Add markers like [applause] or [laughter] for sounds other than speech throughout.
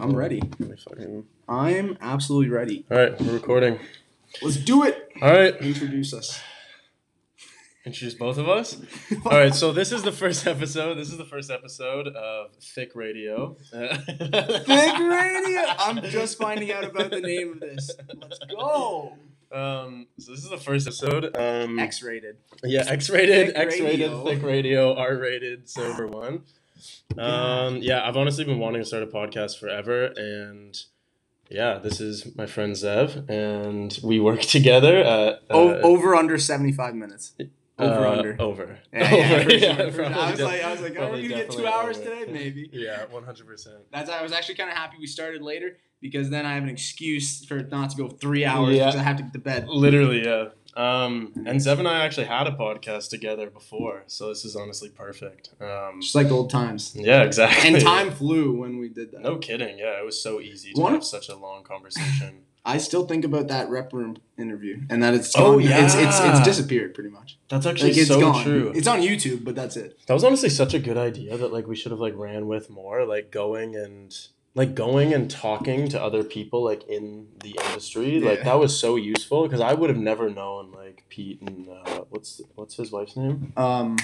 I'm ready. Fucking- I'm absolutely ready. All right, we're recording. Let's do it. All right, Introduce us. introduce both of us. [laughs] All right, so this is the first episode. This is the first episode of Thick Radio. [laughs] Thick Radio. I'm just finding out about the name of this. Let's go. Um, so this is the first episode. Um, X-rated. yeah, X-rated, Thick X-rated, Radio. thick radio, R-rated, sober one. Um, yeah, I've honestly been wanting to start a podcast forever, and yeah, this is my friend Zev, and we work [laughs] together at uh, O- over under 75 minutes. Over uh, under. over. Yeah, yeah, Over, sure, yeah, sure. I was def- like, I was like, are probably we gonna get two hours over. today? Maybe. [laughs] Yeah, one hundred percent. That's I was actually kind of happy we started later because then I have an excuse for not to go three hours Yeah. because I have to get to bed. Literally, yeah. Um, and Zev and I actually had a podcast together before, so this is honestly perfect. Um, Just like old times. yeah, exactly. And time flew when we did that. No kidding. Yeah, it was so easy to One- have such a long conversation. I still think about that rep room interview and that it's Oh, gone. it's, it's it's yeah. disappeared pretty much. That's actually Like it's so gone. true. It's on YouTube, but that's it. that was honestly such a good idea that like we should have like ran with more, like going and like going and talking to other people like in the industry. Like that was so useful because I would have never known like Pete and uh, what's what's his wife's name? Um,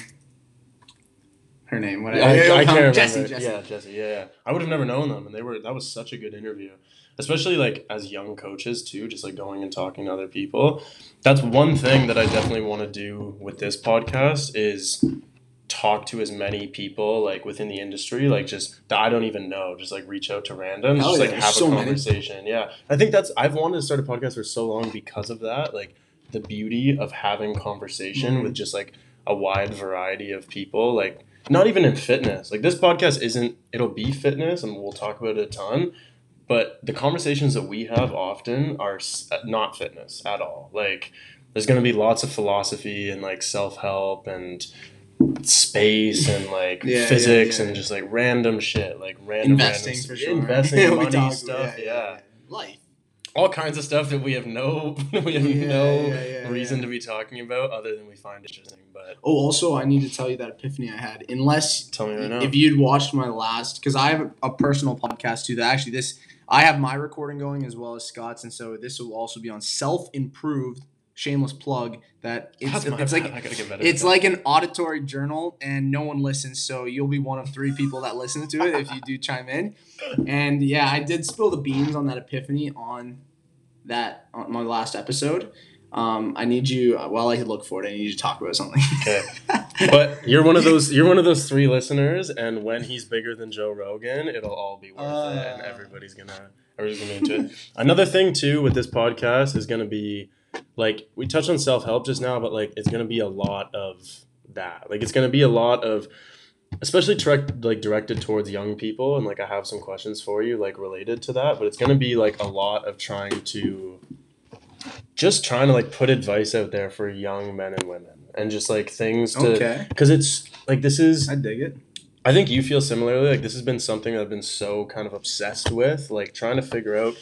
her name. What? I, I can't remember. Jesse. Jesse. Yeah, Jesse. Yeah, yeah. I would have never known them, and they were. That was such a good interview, especially like as young coaches too. Just like going and talking to other people. That's one thing that I definitely want to do with this podcast is talk to as many people like within the industry like just that I don't even know just like reach out to randoms Hell just yeah, like have so a many. conversation yeah I think that's I've wanted to start a podcast for so long because of that like the beauty of having conversation Mhm. with just like a wide variety of people like not even in fitness like this podcast isn't it'll be fitness and we'll talk about it a ton but the conversations that we have often are uh, not fitness at all like there's going to be lots of philosophy and like self-help and space and like Yeah, yeah, physics yeah. and just like random shit like random Investing random, for sure. investing [laughs] Yeah, money talk- stuff yeah, Life. all kinds of stuff that we have no [laughs] we have Yeah, no yeah, yeah, reason yeah. to be talking about other than we find it interesting but Oh, also, I need to tell you that epiphany I had. Unless tell me right now if you'd watched my last, because I have a personal podcast too. That actually this I have my recording going as well as Scott's, and so this will also be on self improved. Shameless plug that it's, it's like I gotta get better It's like an auditory journal, and no one listens. So you'll be one of three people that listen to it if you do chime in. [laughs] And yeah, I did spill the beans on that epiphany on that on my last episode. Um, I need you while I look for it. I need you to talk about something. Okay. [laughs] but you're one of those you're one of those three listeners and when he's bigger than Joe Rogan it'll all be worth it and Uh. everybody's gonna everybody's gonna be into it another thing too with this podcast is gonna be like we touched on self-help just now but like it's gonna be a lot of that like it's gonna be a lot of especially direct like directed towards young people and like I have some questions for you like related to that but it's gonna be like a lot of trying to just trying to like put advice out there for young men and women and just like things to okay, because it's like this is I dig it. i think you feel similarly like this has been something that i've been so kind of obsessed with like trying to figure out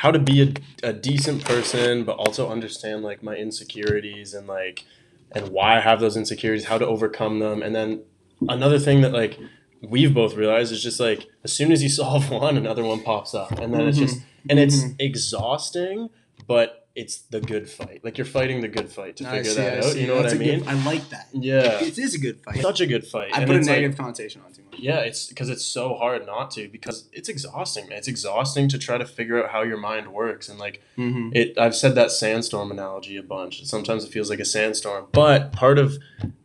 how to be a, a decent person but also understand like my insecurities and like and why i have those insecurities how to overcome them and then another thing that like we've both realized is just like as soon as you [laughs] solve one another one pops up and then it's just and it's Mhm. exhausting but it's the good fight like you're fighting the good fight to I figure see, that I out see. you know what That's i a good- mean I like that. yeah [laughs] It is a good fight. such a good fight. I And put a it's like- negative connotation on too much. Yeah, it's because it's so hard not to because it's exhausting. Man. It's exhausting to try to figure out how your mind works and like Mm-hmm. it. I've said that sandstorm analogy a bunch. Sometimes it feels like a sandstorm, but part of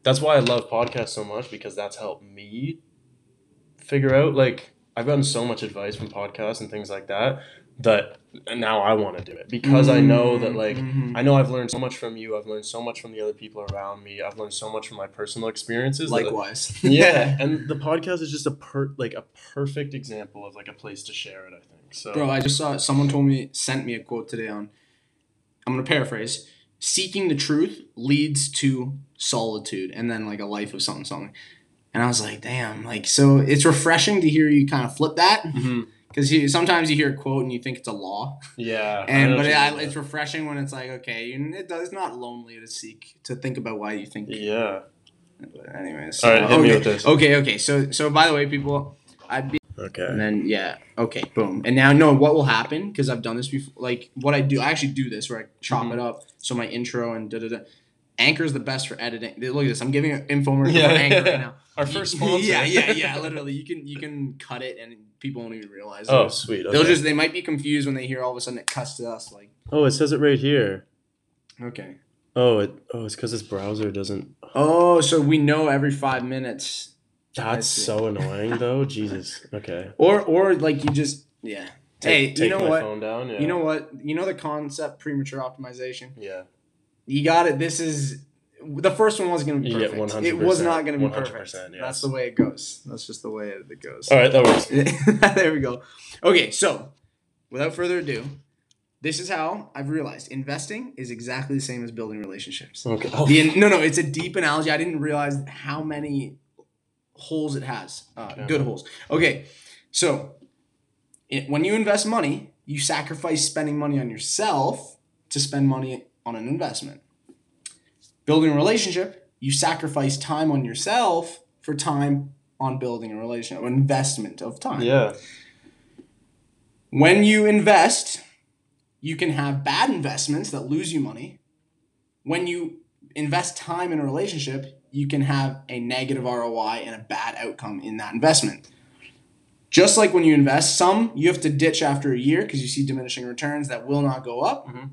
that's why I love podcasts so much because that's helped me figure out. Like I've gotten so much advice from podcasts and things like that that now I want to do it because I know that like Mhm. I know I've learned so much from you. I've learned so much from the other people around me. I've learned so much from my personal experiences. that- likewise. [laughs] yeah, [laughs] and the podcast is just a per like a perfect example of like a place to share it. I think so. Bro, I just saw someone told me sent me a quote today on I'm gonna paraphrase. Seeking the truth leads to solitude and then like a life of something something. And I was like, damn, like so it's refreshing to hear you kind of flip that Mhm. Because you, sometimes you hear a quote and you think it's a law, Yeah, and but it, I, it's refreshing when it's like, okay, you, it does, it's not lonely to seek to think about why you think. yeah. But anyways, All right, hit okay, me with this. okay, okay. So so by the way, people, I'd be Okay. And then yeah, okay, boom. And now no, what will happen? Because I've done this before. Like what I do, I actually do this where I chop Mhm. it up. So my intro and da da da. Anchor is the best for editing. Look at this. I'm giving an infomercial Yeah, for Anchor yeah. right now. [laughs] Our first [laughs] sponsor. yeah, yeah, [laughs] yeah. Literally, you can you can cut it and people won't even realize. Oh, it. sweet. They'll just they might be confused when they hear all of a sudden it cuts to us. Like Oh, it says it right here. okay. Oh, it. Oh, it's because this browser doesn't. Oh, so we know every five minutes, That's so annoying, though. Jesus. Okay. or or like you just yeah. hey, Take, you know what? phone down. Yeah. You know what? You know the concept premature optimization. Yeah. You got it. This is the first one wasn't going to be perfect. It was not going to be 100%, perfect. yes. That's the way it goes. That's just the way it goes. All right, that works. [laughs] there we go. Okay, so without further ado, this is how I've realized investing is exactly the same as building relationships. Okay. Oh, The, no, no, it's a deep analogy. I didn't realize how many holes it has. Uh. Good holes. Okay, so it, when you invest money, you sacrifice spending money on yourself to spend money on an investment. Building a relationship, you sacrifice time on yourself for time on building a relationship, an investment of time. yeah. When you invest, you can have bad investments that lose you money. When you invest time in a relationship, you can have a negative ROI and a bad outcome in that investment. Just like when you invest, some you have to ditch after a year because you see diminishing returns that will not go up. Mhm.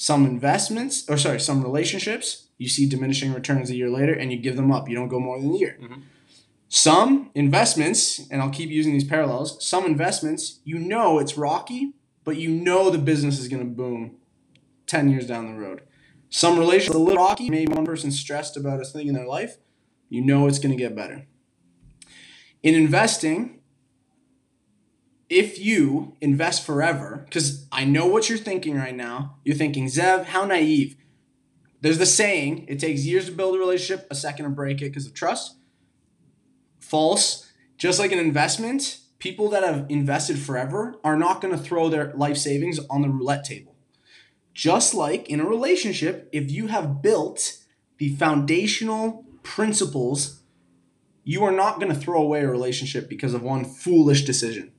Some investments, or sorry, some relationships, you see diminishing returns a year later and you give them up. You don't go more than a year. Mhm. Some investments, and I'll keep using these parallels, some investments, you know it's rocky, but you know the business is going to boom 10 years down the road. Some relationships a little rocky, maybe one person's stressed about a thing in their life, you know it's going to get better. In investing, if you invest forever, because I know what you're thinking right now, you're thinking, Zev, how naive. There's the saying, it takes years to build a relationship, a second to break it because of trust. False. Just like an investment, people that have invested forever are not going to throw their life savings on the roulette table. Just like in a relationship, if you have built the foundational principles, you are not going to throw away a relationship because of one foolish decision.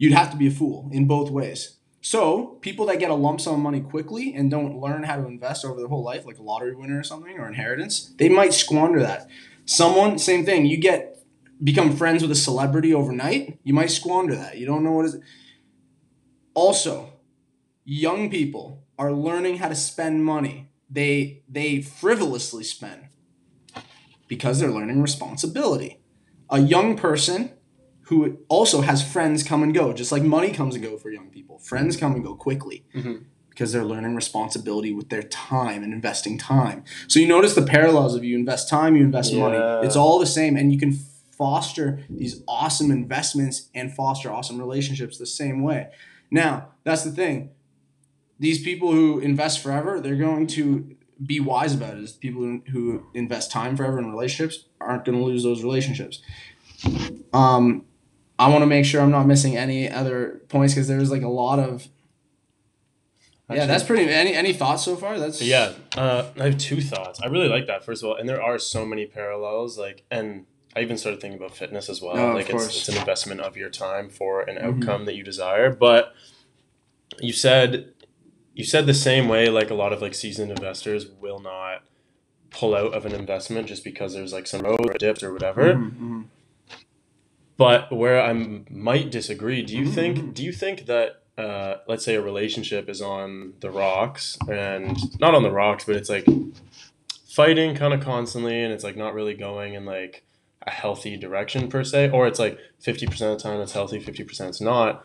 You'd have to be a fool in both ways. So, people that get a lump sum of money quickly and don't learn how to invest over their whole life, like a lottery winner or something, or inheritance, they might squander that. Someone, same thing, you get become friends with a celebrity overnight, you might squander that. You don't know what is. Also, young people are learning how to spend money. They they frivolously spend because they're learning responsibility. A young person who also has friends come and go, just like money comes and go for young people. Friends come and go quickly Mhm. because they're learning responsibility with their time and investing time. So you notice the parallels of you invest time, you invest Yeah. money. It's all the same, and you can foster these awesome investments and foster awesome relationships the same way. Now, that's the thing. These people who invest forever, they're going to be wise about it. Is people who, who invest time forever in relationships aren't going to lose those relationships. Um, I want to make sure I'm not missing any other points because there's like a lot of. yeah, that's pretty. Any any thoughts so far? That's Yeah, uh, I have two thoughts. I really like that first of all, and there are so many parallels. Like, and I even started thinking about fitness as well. Oh, like, it's, it's an investment of your time for an Mhm. outcome that you desire. But you said you said the same way. Like a lot of like seasoned investors will not pull out of an investment just because there's like some road or dips or whatever. Mhm, mhm. But where I might disagree, do you Mhm, think mhm. do you think that uh, let's say a relationship is on the rocks and not on the rocks, but it's like fighting kind of constantly and it's like not really going in like a healthy direction per se, or it's like fifty percent of the time it's healthy, fifty percent it's not.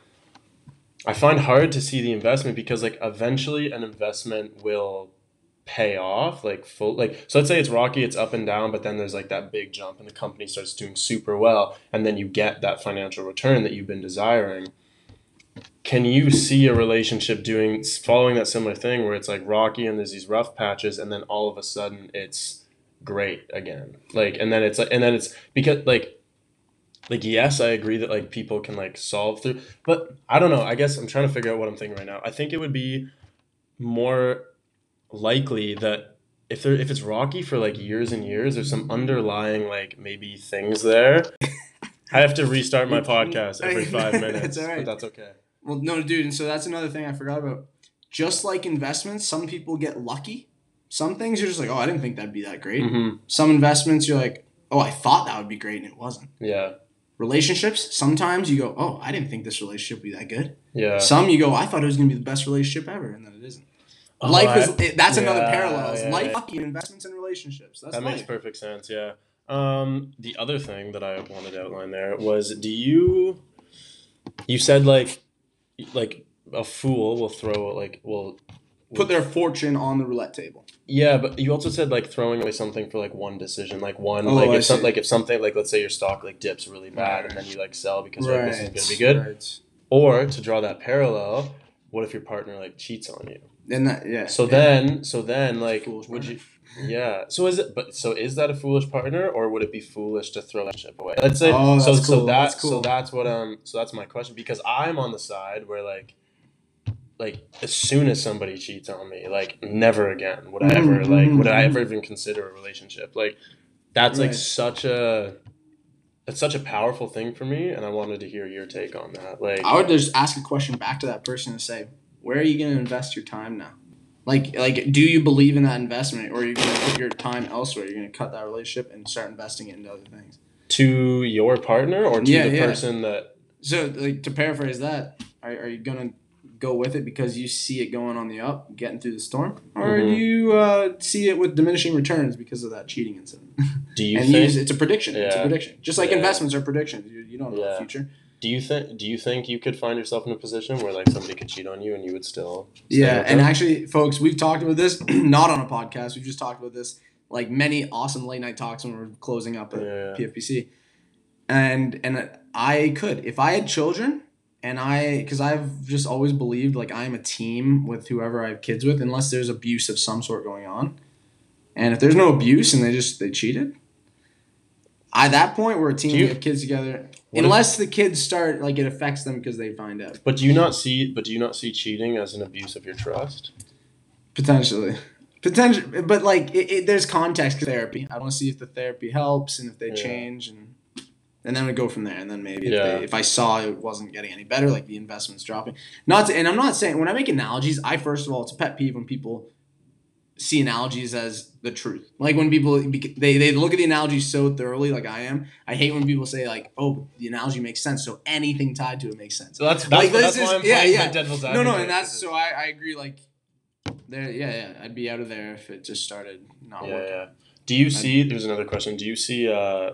I find hard to see the investment because like eventually an investment will pay off like full like so let's say it's rocky it's up and down but then there's like that big jump and the company starts doing super well and then you get that financial return that you've been desiring. Can you see a relationship doing following that similar thing where it's like rocky and there's these rough patches and then all of a sudden it's great again? Like and then it's like and then it's because like like yes i agree that like people can like solve through but i don't know i guess i'm trying to figure out what i'm thinking right now. I think it would be more likely that if there if it's rocky for like years and years there's some underlying like maybe things there I have to restart my [laughs] podcast every [laughs] five minutes. It's all right. But that's okay. Well, no, dude, and so that's another thing I forgot about. Just like investments, some people get lucky. Some things you're just like, oh, I didn't think that'd be that great. hmm Some investments you're like, oh, I thought that would be great and it wasn't. Yeah. Relationships, sometimes you go, oh, I didn't think this relationship would be that good. Yeah. Some you go, I thought it was gonna be the best relationship ever, and then it isn't. Oh, life is that's another yeah, parallel. Yeah, life yeah. and investments and relationships. That's that makes perfect sense. Yeah. Um, the other thing that I wanted to outline there was, do you? You said like, like a fool will throw like will. Put their fortune on the roulette table. Yeah, but you also said like throwing away something for like one decision, like one Oh, like I if some, like if something like let's say your stock like dips really bad Right. and then you like sell because you're like, this is gonna be good. Right. Or to draw that parallel, what if your partner like cheats on you? And that yeah. So then, so then, like, would partner. you? Yeah. So is it? But so is that a foolish partner, or would it be foolish to throw that ship away? Let's say. Oh, so that's so cool, that's cool. so that's what um so that's my question because I'm on the side where like. Like as soon as somebody cheats on me, like never again would I ever Mhm, like would I mhm. ever even consider a relationship. Like that's like such a that's such a powerful thing for me, and I wanted to hear your take on that. Like I would just ask a question back to that person and say, where are you going to invest your time now? Like, like, do you believe in that investment, or are you going to put your time elsewhere? You're going to cut that relationship and start investing it into other things. to your partner or to Yeah, the yeah. person that So, like, to paraphrase that, are, are you going to go with it because you see it going on the up, getting through the storm, or Mhm. do you uh, see it with diminishing returns because of that cheating incident? do [laughs] you and think use, it's a prediction. It's a prediction. Just like Yeah. investments are predictions. You, you don't know Yeah. the future. Do you think do you think you could find yourself in a position where like somebody could cheat on you and you would still Yeah, and them? actually, folks, we've talked about this [clears throat] not on a podcast. We've just talked about this like many awesome late night talks when we're closing up at Yeah. PFPC, and and I could if I had children and I because I've just always believed like I'm a team with whoever I have kids with unless there's abuse of some sort going on, and if there's no abuse and they just they cheated. At that point, we're a team. You- we have kids together. What if- Unless the kids start like it affects them because they find out. But do you not see but do you not see cheating as an abuse of your trust? Potentially. Potential, but like it, it, there's context therapy. I want to see if the therapy helps and if they Yeah. change, and and then we go from there. And then maybe if, they, if I saw it wasn't getting any better, like the investments dropping. Not to, and I'm not saying when I make analogies, I first of all it's a pet peeve when people see analogies as the truth. Like when people they they look at the analogy so thoroughly, like I am. I hate when people say like, oh, the analogy makes sense, so anything tied to it makes sense. So that's that's, Like, that's this why I'm yeah, yeah. devil's No, no, and that's so I, I agree. Like, there, yeah, yeah, I'd be out of there if it just started not yeah, working. yeah. Do you see there's another question. Do you see uh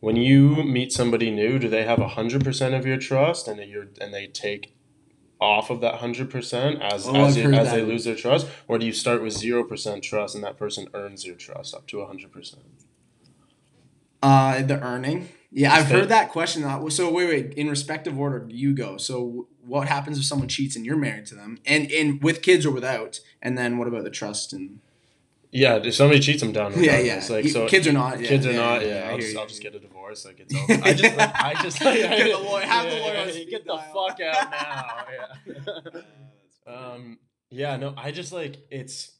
when you meet somebody new, do they have hundred percent of your trust and that you're and they take off of that hundred percent as Oh, as, you, as they lose their trust, or do you start with zero percent trust and that person earns your trust up to hundred percent? Uh, the earning. Yeah, I've heard that question. So wait, wait. In respective order, you go. So what happens if someone cheats and you're married to them, and and with kids or without? And then what about the trust and? Yeah, if somebody cheats, I'm down. Yeah, yeah. Like You- so, kids or not, yeah, kids or yeah, not. yeah, Yeah, I'll, just. I'll just get a divorce. Like it's [laughs] over. I just, I [laughs] just, Get the [laughs] lawyer- have the lawyer Get the fuck out now. Yeah. um. Yeah. No. I just like it's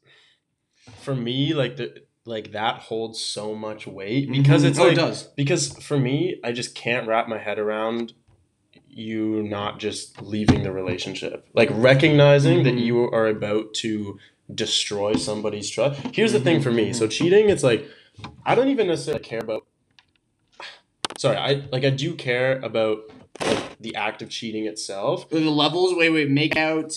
for me like the like that holds so much weight because Mhm. it's oh, like it does. because for me I just can't wrap my head around you not just leaving the relationship like recognizing that Mhm. you are about to destroy somebody's trust here's the thing for me so cheating it's like i don't even necessarily care about sorry i like i do care about like, the act of cheating itself The levels. Wait, wait. Make out.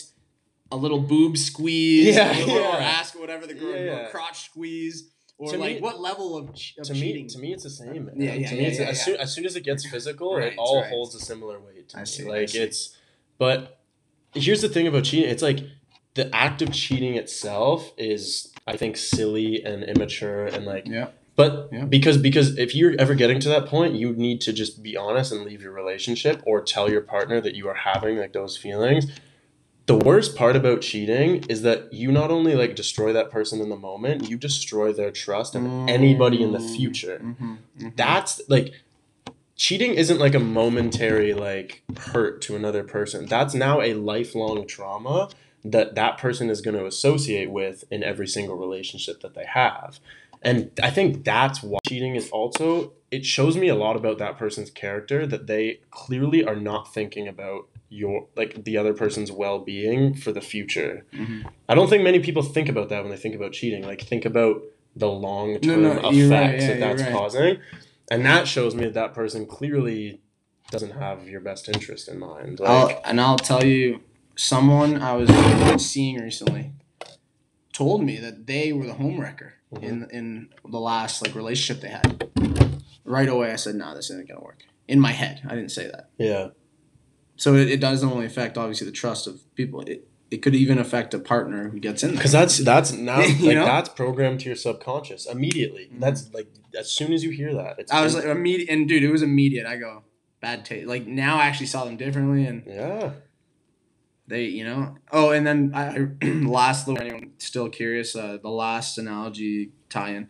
A little boob squeeze, Yeah, little, yeah. or ask whatever the girl, Yeah, yeah. crotch squeeze, or To like me- what level of, ch- of to cheating? me to me it's the same man. Yeah, yeah, to me yeah, it's as. Soon, as soon as it gets physical Right, it all right. holds a similar weight to I me see, I like see. it's but here's the thing about cheating it's like the act of cheating itself is i think silly and immature and like yeah. but Yeah. because because if you're ever getting to that point you need to just be honest and leave your relationship or tell your partner that you are having like those feelings the worst part about cheating is that you not only like destroy that person in the moment you destroy their trust and anybody in the future Mm-hmm. Mm-hmm. that's like cheating isn't like a momentary like hurt to another person that's now a lifelong trauma that that person is going to associate with in every single relationship that they have And I think that's why cheating is also it shows me a lot about that person's character that they clearly are not thinking about your like the other person's well-being for the future. Mhm. I don't think many people think about that when they think about cheating. Like think about the long-term No, no, you're right, effects yeah, that that's right. causing. And that shows me that that person clearly doesn't have your best interest in mind. Like I'll, and I'll tell you, someone I was seeing recently told me that they were the homewrecker Mhm. in in the last like relationship they had. Right away, I said, "No, this isn't gonna work." In my head, I didn't say that. yeah. So it, it doesn't only affect obviously the trust of people. It it could even affect a partner who gets in there. Because that's that's now [laughs] like know? that's programmed to your subconscious immediately. Mhm. That's like as soon as you hear that, it's I was like immediate, and dude, it was immediate. I go bad taste. Like now, I actually saw them differently, and yeah. They, you know. Oh, and then I, I [clears throat] last little anyone still curious. Uh, the last analogy tie-in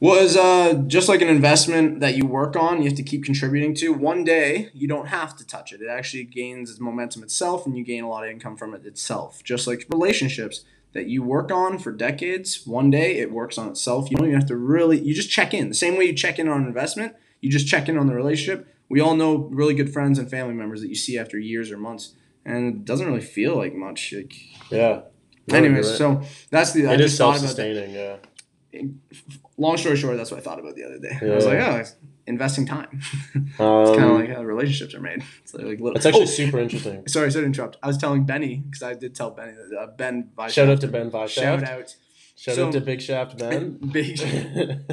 was uh just like an investment that you work on. You have to keep contributing to. One day, you don't have to touch it. It actually gains momentum itself, and you gain a lot of income from it itself. Just like relationships that you work on for decades, one day it works on itself. You don't even have to really. You just check in the same way you check in on an investment. You just check in on the relationship. We all know really good friends and family members that you see after years or months, and it doesn't really feel like much. Like, Yeah. No, anyways, right. so that's the. I it is just thought about self-sustaining. Yeah. Long story short, that's what I thought about the other day. Yeah. I was like, oh, investing time. [laughs] it's Um, kind of like how relationships are made. It's like little. It's actually Oh, super interesting. [laughs] sorry, sorry to interrupt. I was telling Benny because I did tell Benny that uh, Ben. Weishaupt- Shout out to Ben Vishaft. Shout out. Shout So- out to Big Shaft Ben. [laughs] Big,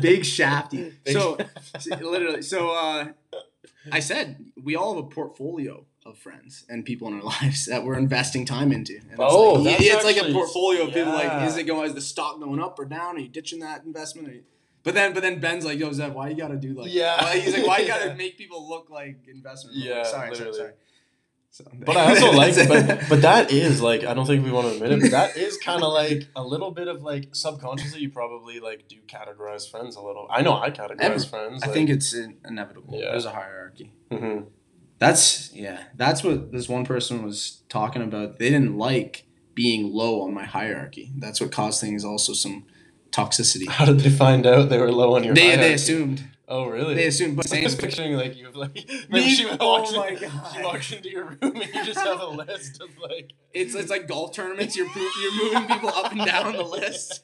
big shafty. Big so, so, literally, so uh, I said we all have a portfolio of friends and people in our [laughs] lives that we're investing time into. And it's Oh, like, that's yeah, it's like a portfolio of people. Like, is it going? Is the stock going up or down? Are you ditching that investment? Are you, but then, but then Ben's like, "Yo, Zev, why you gotta do like? Yeah. why- he's like, why you gotta [laughs] make people look like investment? Yeah, sorry, literally. sorry, sorry. So, But I also [laughs] like, but but that is like I don't think we want to admit it, but that is kind of like a little bit of like subconsciously you probably like do categorize friends a little. I know I categorize Every- friends. I like, think it's inevitable. Yeah. There's a hierarchy. mhm. That's yeah. That's what this one person was talking about. They didn't like being low on my hierarchy. That's what caused things also some toxicity. How did they find out they were low on your? They they assumed. Oh really? They assumed but I same was picturing like you have like [laughs] [laughs] Me? maybe she Oh walks, my in, God. she walks into your room and you just have a list of like it's it's like golf tournaments. You're you're moving people up and down the list.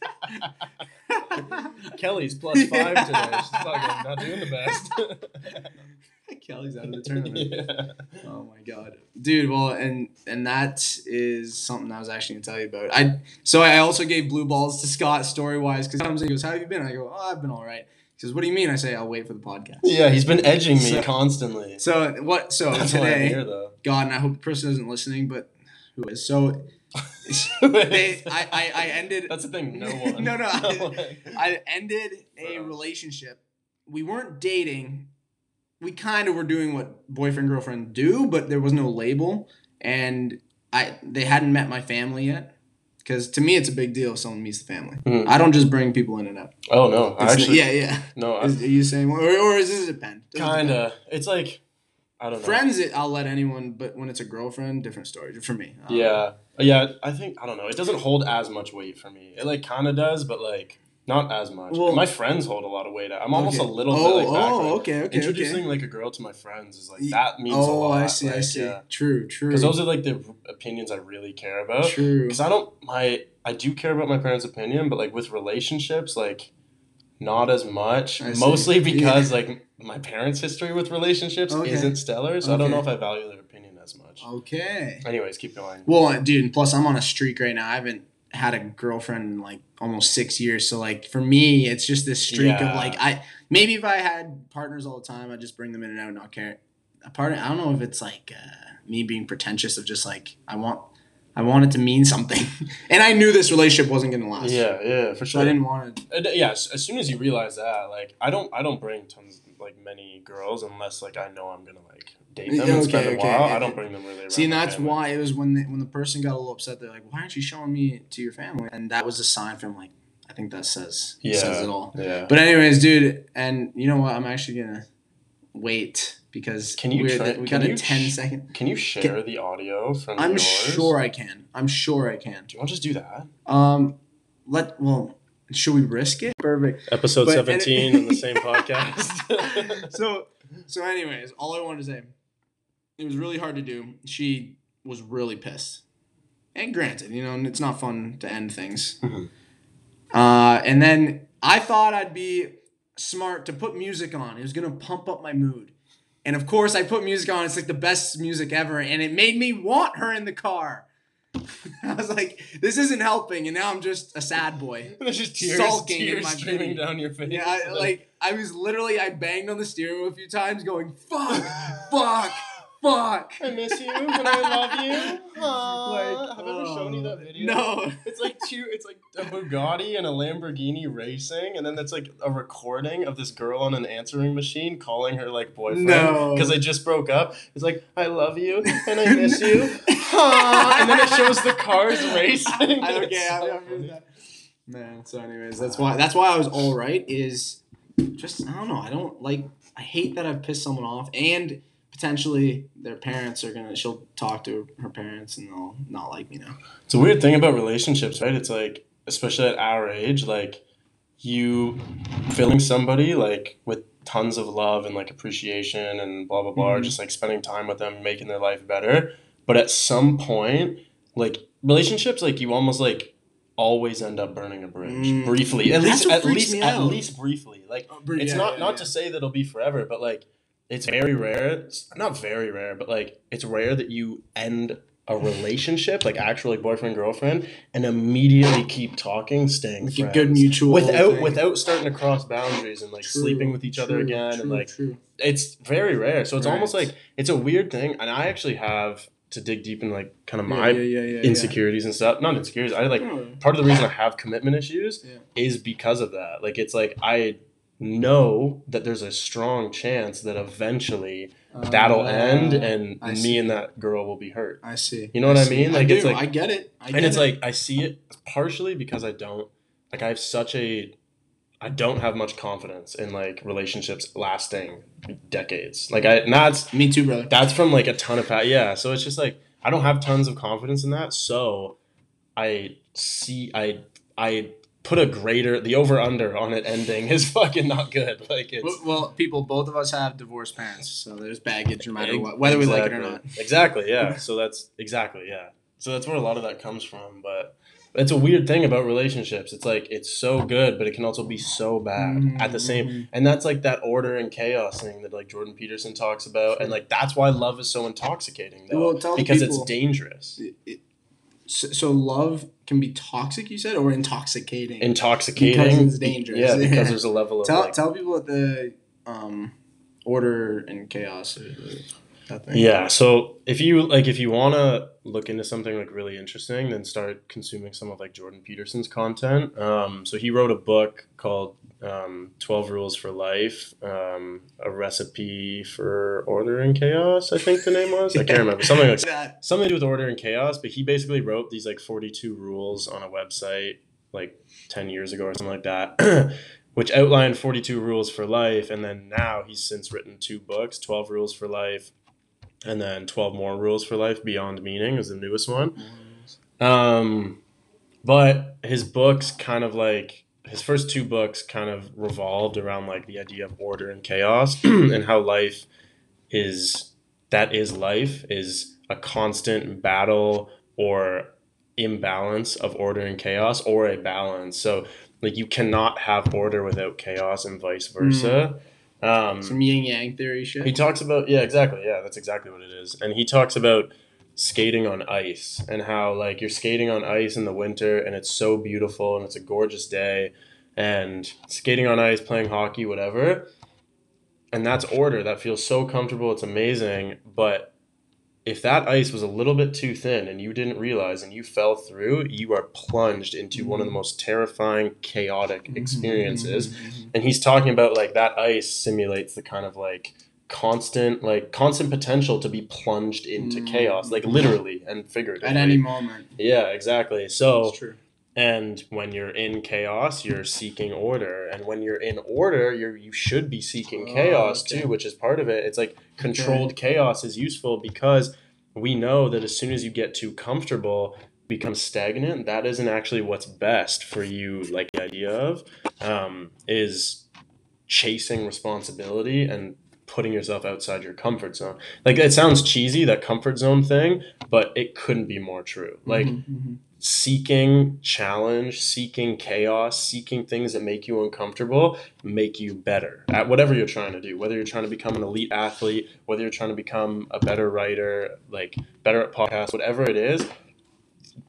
[laughs] Kelly's plus five today. She's fucking not doing the best. [laughs] Kelly's out of the [laughs] tournament. yeah. Oh my god, dude. Well, and and that is something I was actually gonna tell you about. I so I also gave blue balls to Scott story wise because he comes in, he goes, "How have you been?" I go, "Oh, I've been all right." He says, "What do you mean?" I say, "I'll wait for the podcast." Yeah, he's been edging me So- constantly. So what? So [laughs] That's today, here. God, and I hope the person isn't listening, but who is? So they, I, I, I ended. That's the thing. No one. No, no, I-. I ended a relationship. We weren't dating. We kind of were doing what boyfriend girlfriend do, but there was no label, and I they hadn't met my family yet. Because to me, it's a big deal if someone meets the family. Mhm. I don't just bring people in and out. Oh no, actually. yeah, yeah. No, I, Is, are you saying, or, or is this a pen? Does it depend? kinda. It's like I don't know. Friends, it, I'll let anyone, but when it's a girlfriend, different story for me. Um, Yeah, yeah. I think I don't know. It doesn't hold as much weight for me. It like kind of does, but like not as much. Well- my friends hold a lot of weight. I'm almost Okay. a little oh, bit like oh, like, okay, okay, Introducing okay. like a girl to my friends is like that means a oh, lot. oh. I see, I see. yeah. True, true. Because those are like the opinions I really care about. true. Because I don't my I do care about my parents' opinion, but like with relationships, like not as much. I see. Mostly because like my parents' history with relationships Okay. isn't stellar, so I don't know if I value their opinion as much. Okay. Anyways, keep going. Well, dude, plus I'm on a streak right now. I haven't had a girlfriend in like almost six years. So like for me, it's just this streak Yeah. of like I maybe if I had partners all the time, I'd just bring them in and out and not care. A part I don't know if it's like uh, me being pretentious of just like I want I want it to mean something. [laughs] and I knew this relationship wasn't gonna last. Yeah, yeah, for So sure. I didn't want it. Uh, yeah, as, as soon as you realize that, like, I don't, I don't bring tons, like, many girls unless, like, I know I'm gonna like date them Yeah, and spend okay, a okay. while. I don't bring them really. Around See, and that's family. why it was when the, when the person got a little upset. They're like, "Why aren't you showing me to your family?" And that was a sign from like, I think that says Yeah. says it all. Yeah. But anyways, dude, and you know what? I'm actually gonna wait because Can you we're- try- we can got a you 10 sh- second. Can you share the audio from I'm yours? sure I can. I'm sure I can. Do you want to just do that? Um, let well, Should we risk it? Perfect. Episode But- 17 in the same [laughs] podcast. so so anyways, all I wanted to say, it was really hard to do. She was really pissed. And granted, you know, it's not fun to end things. Mhm. Uh, and then I thought I'd be smart to put music on. It was gonna pump up my mood. And of course I put music on, it's like the best music ever, and it made me want her in the car. [laughs] I was like, this isn't helping, and now I'm just a sad boy. [laughs] There's just tears, Sulking in tears my streaming down your face. Yeah, I, like I was literally I banged on the steering wheel a few times, going fuck, [laughs] fuck, fuck. I miss you and I love you. Aww. [laughs] Like, Have I ever shown you that oh, video? No. It's like two. It's like a Bugatti and a Lamborghini racing, and then that's like a recording of this girl on an answering machine calling her like boyfriend No. because they just broke up. It's like I love you and I miss you, [laughs] Aw. and then it shows the cars [laughs] racing. I don't It's get. so I've funny. heard that. Man, so anyways, that's why that's why I was all right. Is just I don't know. I don't like. I hate that I've pissed someone off, and potentially their parents are gonna. She'll talk to her parents, and they'll not like me now. It's a weird thing about relationships, right? It's like, especially at our age, like you feeling somebody like with tons of love and like appreciation and blah blah blah, Mhm. just like spending time with them, making their life better. But at some point, like relationships, like you almost like always end up burning a bridge Mm. briefly. At That's least, at least, at out. least briefly. Like br- it's yeah, not yeah, not yeah. to say that it'll be forever, but like it's very rare. It's not very rare, but like it's rare that you end a relationship, like actual like boyfriend girlfriend, and immediately keep talking, staying Like a friends. good mutual without thing. without starting to cross boundaries and like True, sleeping with each other true, again true, and like it's very rare. So it's almost like it's a weird thing, and I actually have to dig deep in like kind of my yeah, yeah, yeah, insecurities and stuff. Not insecurities. I like Oh, part of the reason I have commitment issues is because of that. Like it's like I know that there's a strong chance that eventually that'll uh, end and I me see. and that girl will be hurt. I see. You know what I mean? Like, it's do. like- I get it. I get And it's it. like I see it partially because I don't like I have such a I don't have much confidence in like relationships lasting decades. Like I and that's me too, brother. that's from like a ton of yeah so it's just like i don't have tons of confidence in that so i see i i put a greater the over under on it ending is [laughs] fucking not good like it's Well, well, people, both of us have divorced parents, so there's baggage no matter what, whether we like it or not. Exactly. exactly yeah [laughs] so that's exactly yeah so that's where a lot of that comes from but it's a weird thing about relationships it's like it's so good but it can also be so bad at the same Mhm. and that's like that order and chaos thing that like Jordan Peterson talks about, and like that's why love is so intoxicating, though, Well, because people- it's dangerous, it- so, so love can be toxic, you said, or intoxicating. intoxicating. Because it's dangerous. Yeah, because Yeah. [laughs] there's a level of tell like, tell people what the um, order and chaos. Are, the- that thing. yeah. So if you like, if you want to look into something like really interesting, then start consuming some of like Jordan Peterson's content. Um, so he wrote a book called um, 12 Rules for Life, um, a recipe for order and chaos. I think the name was. I can't remember something like [laughs] That- something to do with order and chaos, but he basically wrote these like 42 rules on a website like 10 years ago or something like that, [clears throat] which outlined 42 rules for life. And then now he's since written two books 12 Rules for Life and then 12 More Rules for Life Beyond Meaning is the newest one. Um, but his books kind of like his first two books kind of revolved around like the idea of order and chaos [clears throat] and how life is that is life is a constant battle or imbalance of order and chaos or a balance. So like you cannot have order without chaos and vice versa. Um, Some yin yang theory shit. he talks about yeah, exactly. Yeah, that's exactly what it is. And he talks about skating on ice and how like you're skating on ice in the winter and it's so beautiful and it's a gorgeous day and skating on ice, playing hockey, whatever. And that's order. That feels so comfortable. It's amazing, but if that ice was a little bit too thin and you didn't realize and you fell through, you are plunged into one of the most terrifying, chaotic experiences Mhm. and he's talking about like that ice simulates the kind of like constant like constant potential to be plunged into Mm. chaos like literally and figuratively At any moment. yeah exactly so That's true. And when you're in chaos you're seeking order and when you're in order you're you should be seeking Oh, chaos okay. too which is part of it it's like controlled chaos is useful because we know that as soon as you get too comfortable become stagnant, that isn't actually what's best for you. Like the idea of um, is chasing responsibility and putting yourself outside your comfort zone. Like it sounds cheesy that comfort zone thing, but it couldn't be more true. Like Mhm, mhm. Seeking challenge, seeking chaos, seeking things that make you uncomfortable, make you better at whatever you're trying to do. Whether you're trying to become an elite athlete, whether you're trying to become a better writer, like better at podcasts, whatever it is,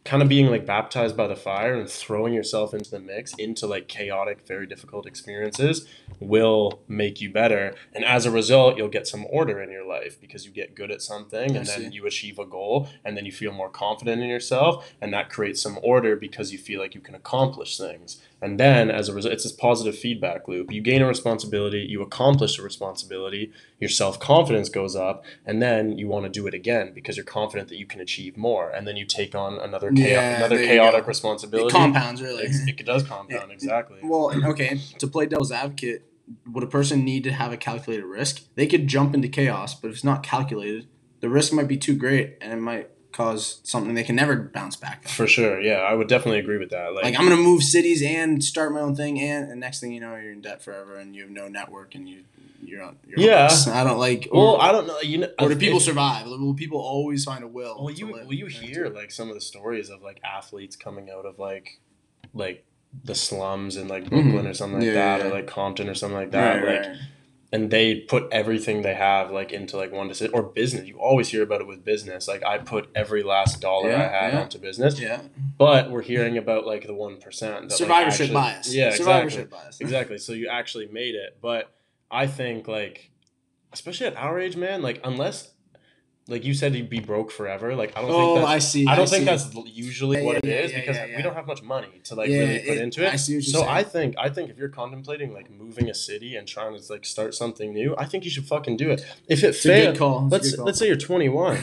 kind of being like baptized by the fire and throwing yourself into the mix into like chaotic, very difficult experiences will make you better. And as a result, you'll get some order in your life because you get good at something and then you achieve a goal and then you feel more confident in yourself and that creates some order because you feel like you can accomplish things. And then as a result, it's this positive feedback loop. You gain a responsibility, you accomplish a responsibility, your self confidence goes up, and then you want to do it again because you're confident that you can achieve more. And then you take on another cha- Yeah, another chaotic go. responsibility. It compounds really. It's- it does [laughs] compound exactly. Well, okay, to play devil's advocate, would a person need to have a calculated risk? They could jump into chaos, but if it's not calculated, the risk might be too great and it might cause something they can never bounce back from. For sure, yeah, I would definitely agree with that. Like, Like I'm gonna move cities and start my own thing, and, and next thing you know, you're in debt forever, and you have no network, and you you're on. You're Yeah. I don't like. Or, well, I don't know. You know, or do people survive? Will people always find a will? Well, you will you hear like some of the stories of like athletes coming out of like like the slums in like Brooklyn or something like Mm-hmm. Yeah, that, yeah, or like Compton or something like that. Right, like, right. And they put everything they have like into like one decision or business. You always hear about it with business. Like I put every last dollar I had yeah. onto business, yeah, but we're hearing about like the one percent survivorship bias. Yeah, survivorship exactly. bias. exactly. So you actually made it. But I think like, especially at our age, man, like unless, like you said, you'd be broke forever. Like I don't Oh, think I that's. see. I don't see. think that's usually Yeah, what yeah, it is yeah, because we don't have much money to like really put it- into it. I see what you're So saying. I think I think if you're contemplating like moving a city and trying to like start something new, I think you should fucking do it. If it It's a good fails, call. It's a let's let's say you're 21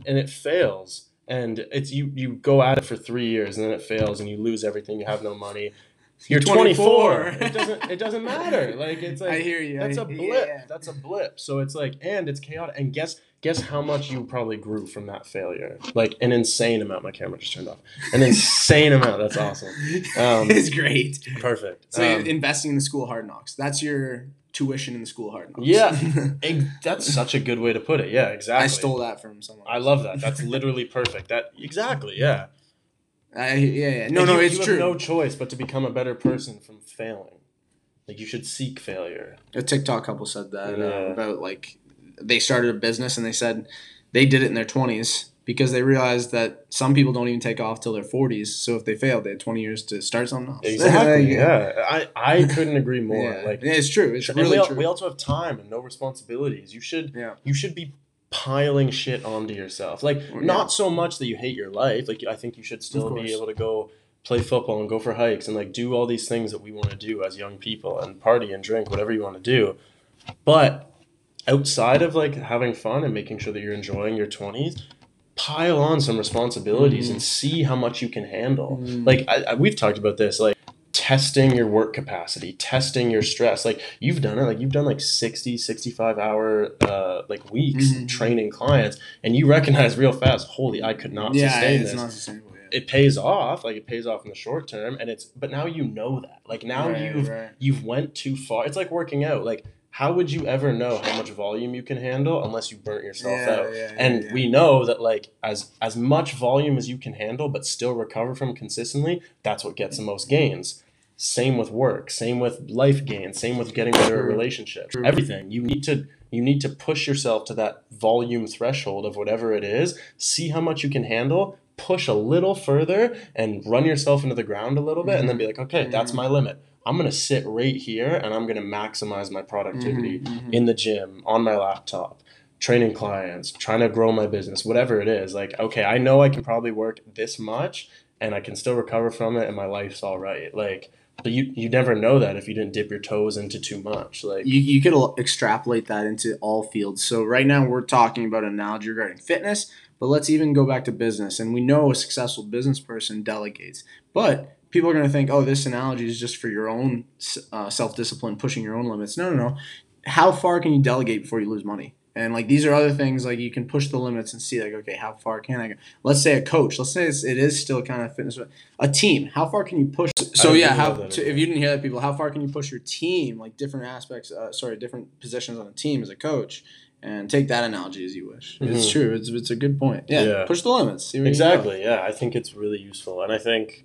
[laughs] and it fails and it's you you go at it for three years and then it fails and you lose everything you have no money [laughs] you're 24 24. it doesn't it doesn't matter like it's [laughs] like I hear you. that's I- a blip that's a blip so it's like and it's chaotic and guess guess how much you probably grew from that failure like an insane amount my camera just turned off an insane amount that's awesome Um, [laughs] it's great. perfect So Um, investing in the school of hard knocks. That's your tuition in the school of hard knocks. Yeah. [laughs] ex- that's such a good way to put it yeah exactly I stole that from someone. I love that. That's literally perfect. That exactly, yeah. I, yeah, yeah. No, And no, you, it's you true. Have no choice but to become a better person from failing. Like you should seek failure. a TikTok couple said that uh, about like they started a business and they said they did it in their 20s because they realized that some people don't even take off till their 40s. So if they failed, they had 20 years to start something else. Exactly. yeah. I, I [laughs] couldn't agree more. Yeah. Like Yeah, it's true. It's really we, al- true. we also have time and no responsibilities. You should Yeah. you should be piling shit onto yourself. Like Yeah. not so much that you hate your life. Like I think you should still be able to go play football and go for hikes and like do all these things that we want to do as young people and party and drink whatever you want to do. But outside of like having fun and making sure that you're enjoying your 20s, pile on some responsibilities Mhm. and see how much you can handle. Mm. Like I, I, we've talked about this like testing your work capacity, testing your stress. Like you've done it, like you've done like 60, 65 hour uh, like weeks Mhm. training clients and you recognize real fast, holy, I could not yeah, sustain it's this. not sustainable. Yeah. it pays off, like it pays off in the short term and it's but now you know that. Like now Right, you've right. you've went too far. It's like working out. Like how would you ever know how much volume you can handle unless you burnt yourself Yeah, out? yeah, yeah, and we know that like as as much volume as you can handle but still recover from consistently, that's what gets the most gains. Same with work, same with life gains, same with getting better at relationships. Everything. You need to you need to push yourself to that volume threshold of whatever it is, see how much you can handle, push a little further and run yourself into the ground a little bit and then be like, "Okay, that's Mhm. my limit. I'm going to sit right here and I'm going to maximize my productivity Mhm, mhm. in the gym, on my laptop, training clients, trying to grow my business, whatever it is. Like, okay, I know I can probably work this much and I can still recover from it and my life's all right. Like, but you you never know that if you didn't dip your toes into too much. Like, you, you could extrapolate that into all fields. So right now we're talking about an analogy regarding fitness, but let's even go back to business. And we know a successful business person delegates, but people are going to think, oh, this analogy is just for your own uh, self discipline, pushing your own limits. No, no, no. How far can you delegate before you lose money? And like these are other things like you can push the limits and see like okay how far can I go? Let's say a coach. Let's say it's, it is still kind of fitness. A team. How far can you push? So yeah, how to, if you didn't hear that, people, how far can you push your team? Like different aspects. Uh, sorry, different positions on a team as a coach. And take that analogy as you wish. It's Mhm. true. It's, it's a good point. Yeah, Yeah. push the limits. See where you can go. Exactly. Yeah, I think it's really useful, and I think,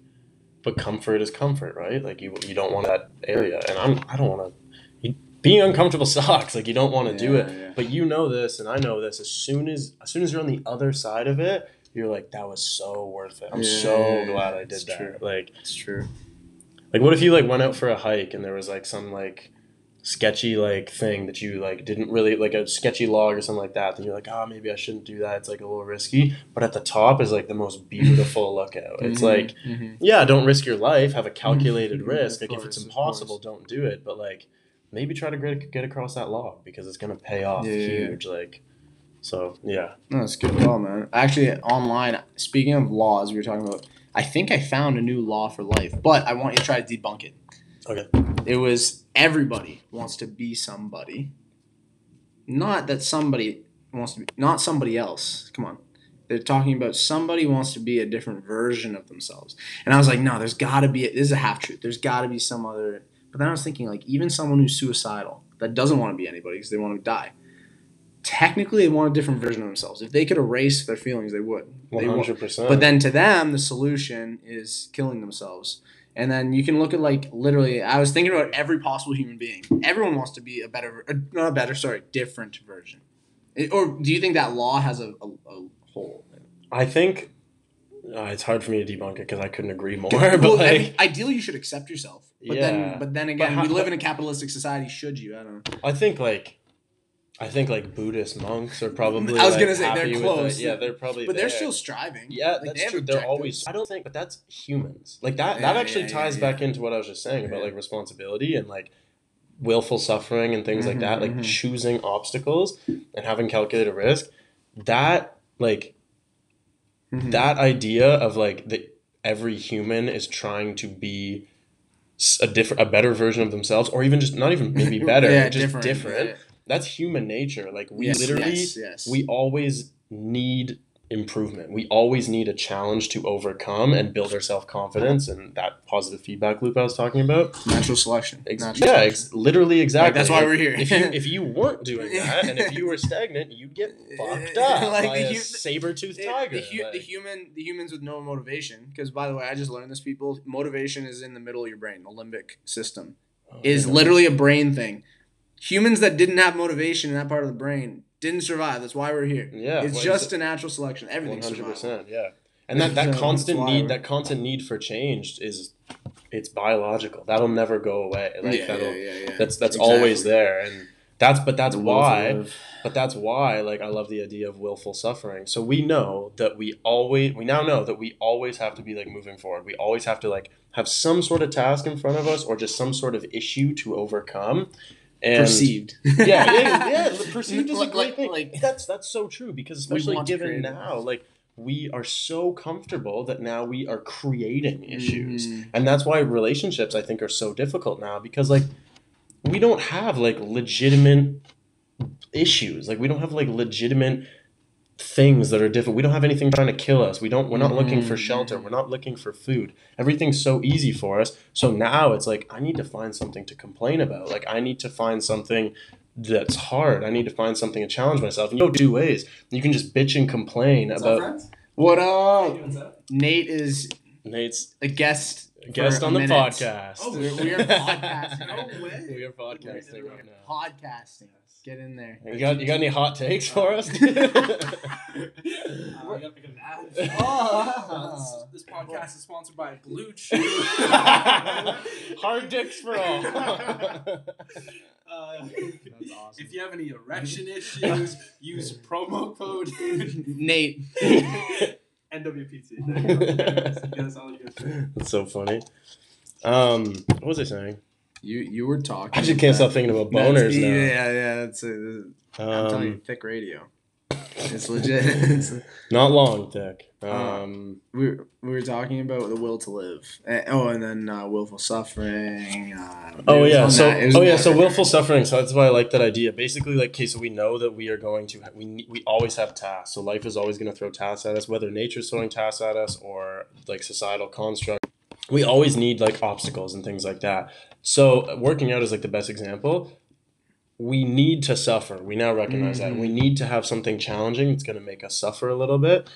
but comfort is comfort, right? Like you, you don't want that area, and I'm, I don't want to. Being uncomfortable [laughs] sucks. Like you don't want to do it, Yeah, yeah. but you know this, and I know this. As soon as, as soon as you're on the other side of it, you're like, that was so worth it. I'm Yeah, so yeah, yeah, glad I did that. true. Like, It's true. like what if you like went out for a hike and there was like some like sketchy like thing that you like didn't really like a sketchy log or something like that then you're like oh maybe i shouldn't do that it's like a little risky but at the top is like the most beautiful [laughs] lookout it's Mhm, like mhm. yeah don't risk your life have a calculated Mhm, risk like if it's impossible don't do it but like maybe try to get, get across that log because it's going to pay off Yeah, yeah, yeah. huge like so yeah No, that's good call, man. Actually, online, speaking of laws, we were talking about. I think I found a new law for life, but I want you to try to debunk it. Okay. It was everybody wants to be somebody. Not that somebody wants to be, not somebody else. Come on. They're talking about somebody wants to be a different version of themselves. And I was like, no, there's got to be, this is a half truth. There's got to be some other. But then I was thinking, like, even someone who's suicidal, that doesn't want to be anybody because they want to die technically they want a different version of themselves. If they could erase their feelings, they would. They would. 100% But then to them, the solution is killing themselves. And then you can look at like literally. I was thinking about every possible human being. Everyone wants to be a better, uh, not a better, sorry, different version. Or do you think that law has a, a, a hole? i think uh, it's hard for me to debunk it because i couldn't agree more [laughs] Well, but I like mean, ideally, you should accept yourself. But Yeah. then, but then again, how- we live in a capitalistic society. Should you? I don't know. I think like, I think like Buddhist monks are probably. [laughs] I was like, gonna say, they're close. The, yeah, they're probably. But they're still striving. Yeah, Like, that's have true. They're always. I don't think, but that's humans. Like that. Yeah, that actually yeah, ties yeah, back into what I was just saying about like responsibility and like willful suffering and things like Mhm, that. Like mhm. choosing obstacles and having calculated risk. That like Mhm. that idea of like that every human is trying to be a different a better version of themselves or even just not even maybe [laughs] better Yeah, just different, yeah. That's human nature. Like we Yes, literally yes, yes. we always need improvement. We always need a challenge to overcome and build our self-confidence and that positive feedback loop i was talking about. Natural selection. Ex- Natural yeah ex- literally exactly. that's why we're here. if you if you [laughs] weren't doing that and if you were stagnant you'd get [laughs] fucked up Like by the a hu- saber-toothed tiger the, hu- the human the humans with no motivation because by the way i just learned this people motivation is in the middle of your brain the limbic system Oh, is literally a brain thing humans that didn't have motivation in that part of the brain didn't survive that's why we're here yeah it's well, just a natural selection Everything. hundred percent, yeah. And that, that constant need, that constant need for change is, it's biological. That'll never go away. Like yeah, yeah, yeah, yeah. that's that's Exactly. always there, and that's but that's The why. But that's why, like, I love the idea of willful suffering. So we know that we always, we now know that we always have to be like moving forward. We always have to like have some sort of task in front of us, or just some sort of issue to overcome. And perceived yeah, yeah, yeah. [laughs] Perceived is a great like- thing. like- that's that's so true because We especially given now, like we are so comfortable that now we are creating issues, Mhm. and that's why relationships I think are so difficult now because like we don't have like legitimate issues. Like we don't have like legitimate things that are different. We don't have anything trying to kill us. We don't we're not looking for Mhm. shelter. We're not looking for food. Everything's so easy for us. So now it's like I need to find something to complain about. Like I need to find something that's hard. I need to find something to challenge myself. And you go two ways. You can just bitch and complain What's about friends? what How up nate is Nate's a guest guest on a the minute. podcast. Oh, we're, we are podcasting No way. We are podcasting right now. podcasting get in there You got you got any hot takes for us? [laughs] Uh, we gotta pick an ad. Oh. Uh, this, this podcast is sponsored by BlueChew. [laughs] Hard dicks for all. [laughs] Uh, That's awesome. If you have any erection issues, use promo code nate NWPT. There you go. You guys all you guys. That's so funny. Um, what was I saying? You you were talking I just can't stop thinking about boners now. yeah yeah that's a, i'm telling you Um, thick radio It's legit. It's- [laughs] Not long, Dick. Uh, Um, we were, we were talking about the will to live. Uh, oh, and then uh, willful suffering. Uh, oh yeah, so oh yeah, so willful suffering. So that's why I like that idea. Basically, like, okay, so we know that we are going to we we always have tasks. So life is always going to throw tasks at us, whether nature's throwing tasks at us or like societal construct. We always need like obstacles and things like that. So working out is like the best example. We need to suffer. We now recognize that Mhm. we need to have something challenging that's going to make us suffer a little bit.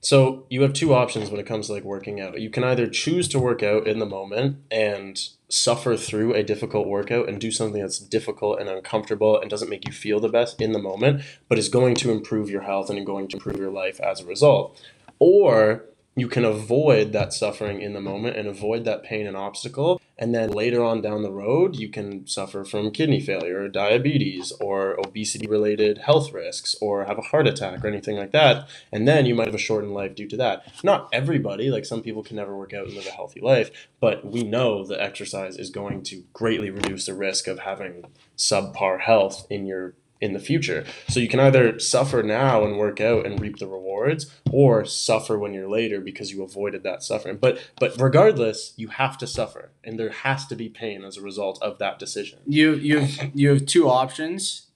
So you have two options when it comes to like working out. You can either choose to work out in the moment and suffer through a difficult workout and do something that's difficult and uncomfortable and doesn't make you feel the best in the moment, but is going to improve your health and going to improve your life as a result. Or you can avoid that suffering in the moment and avoid that pain and obstacle. And then later on down the road, you can suffer from kidney failure or diabetes or obesity related health risks or have a heart attack or anything like that. And then you might have a shortened life due to that. Not everybody, like some people can never work out and live a healthy life, but we know that exercise is going to greatly reduce the risk of having subpar health in your in the future. So you can either suffer now and work out and reap the rewards or suffer when you're later because you avoided that suffering. But but regardless, you have to suffer and there has to be pain as a result of that decision. You you have you have two options: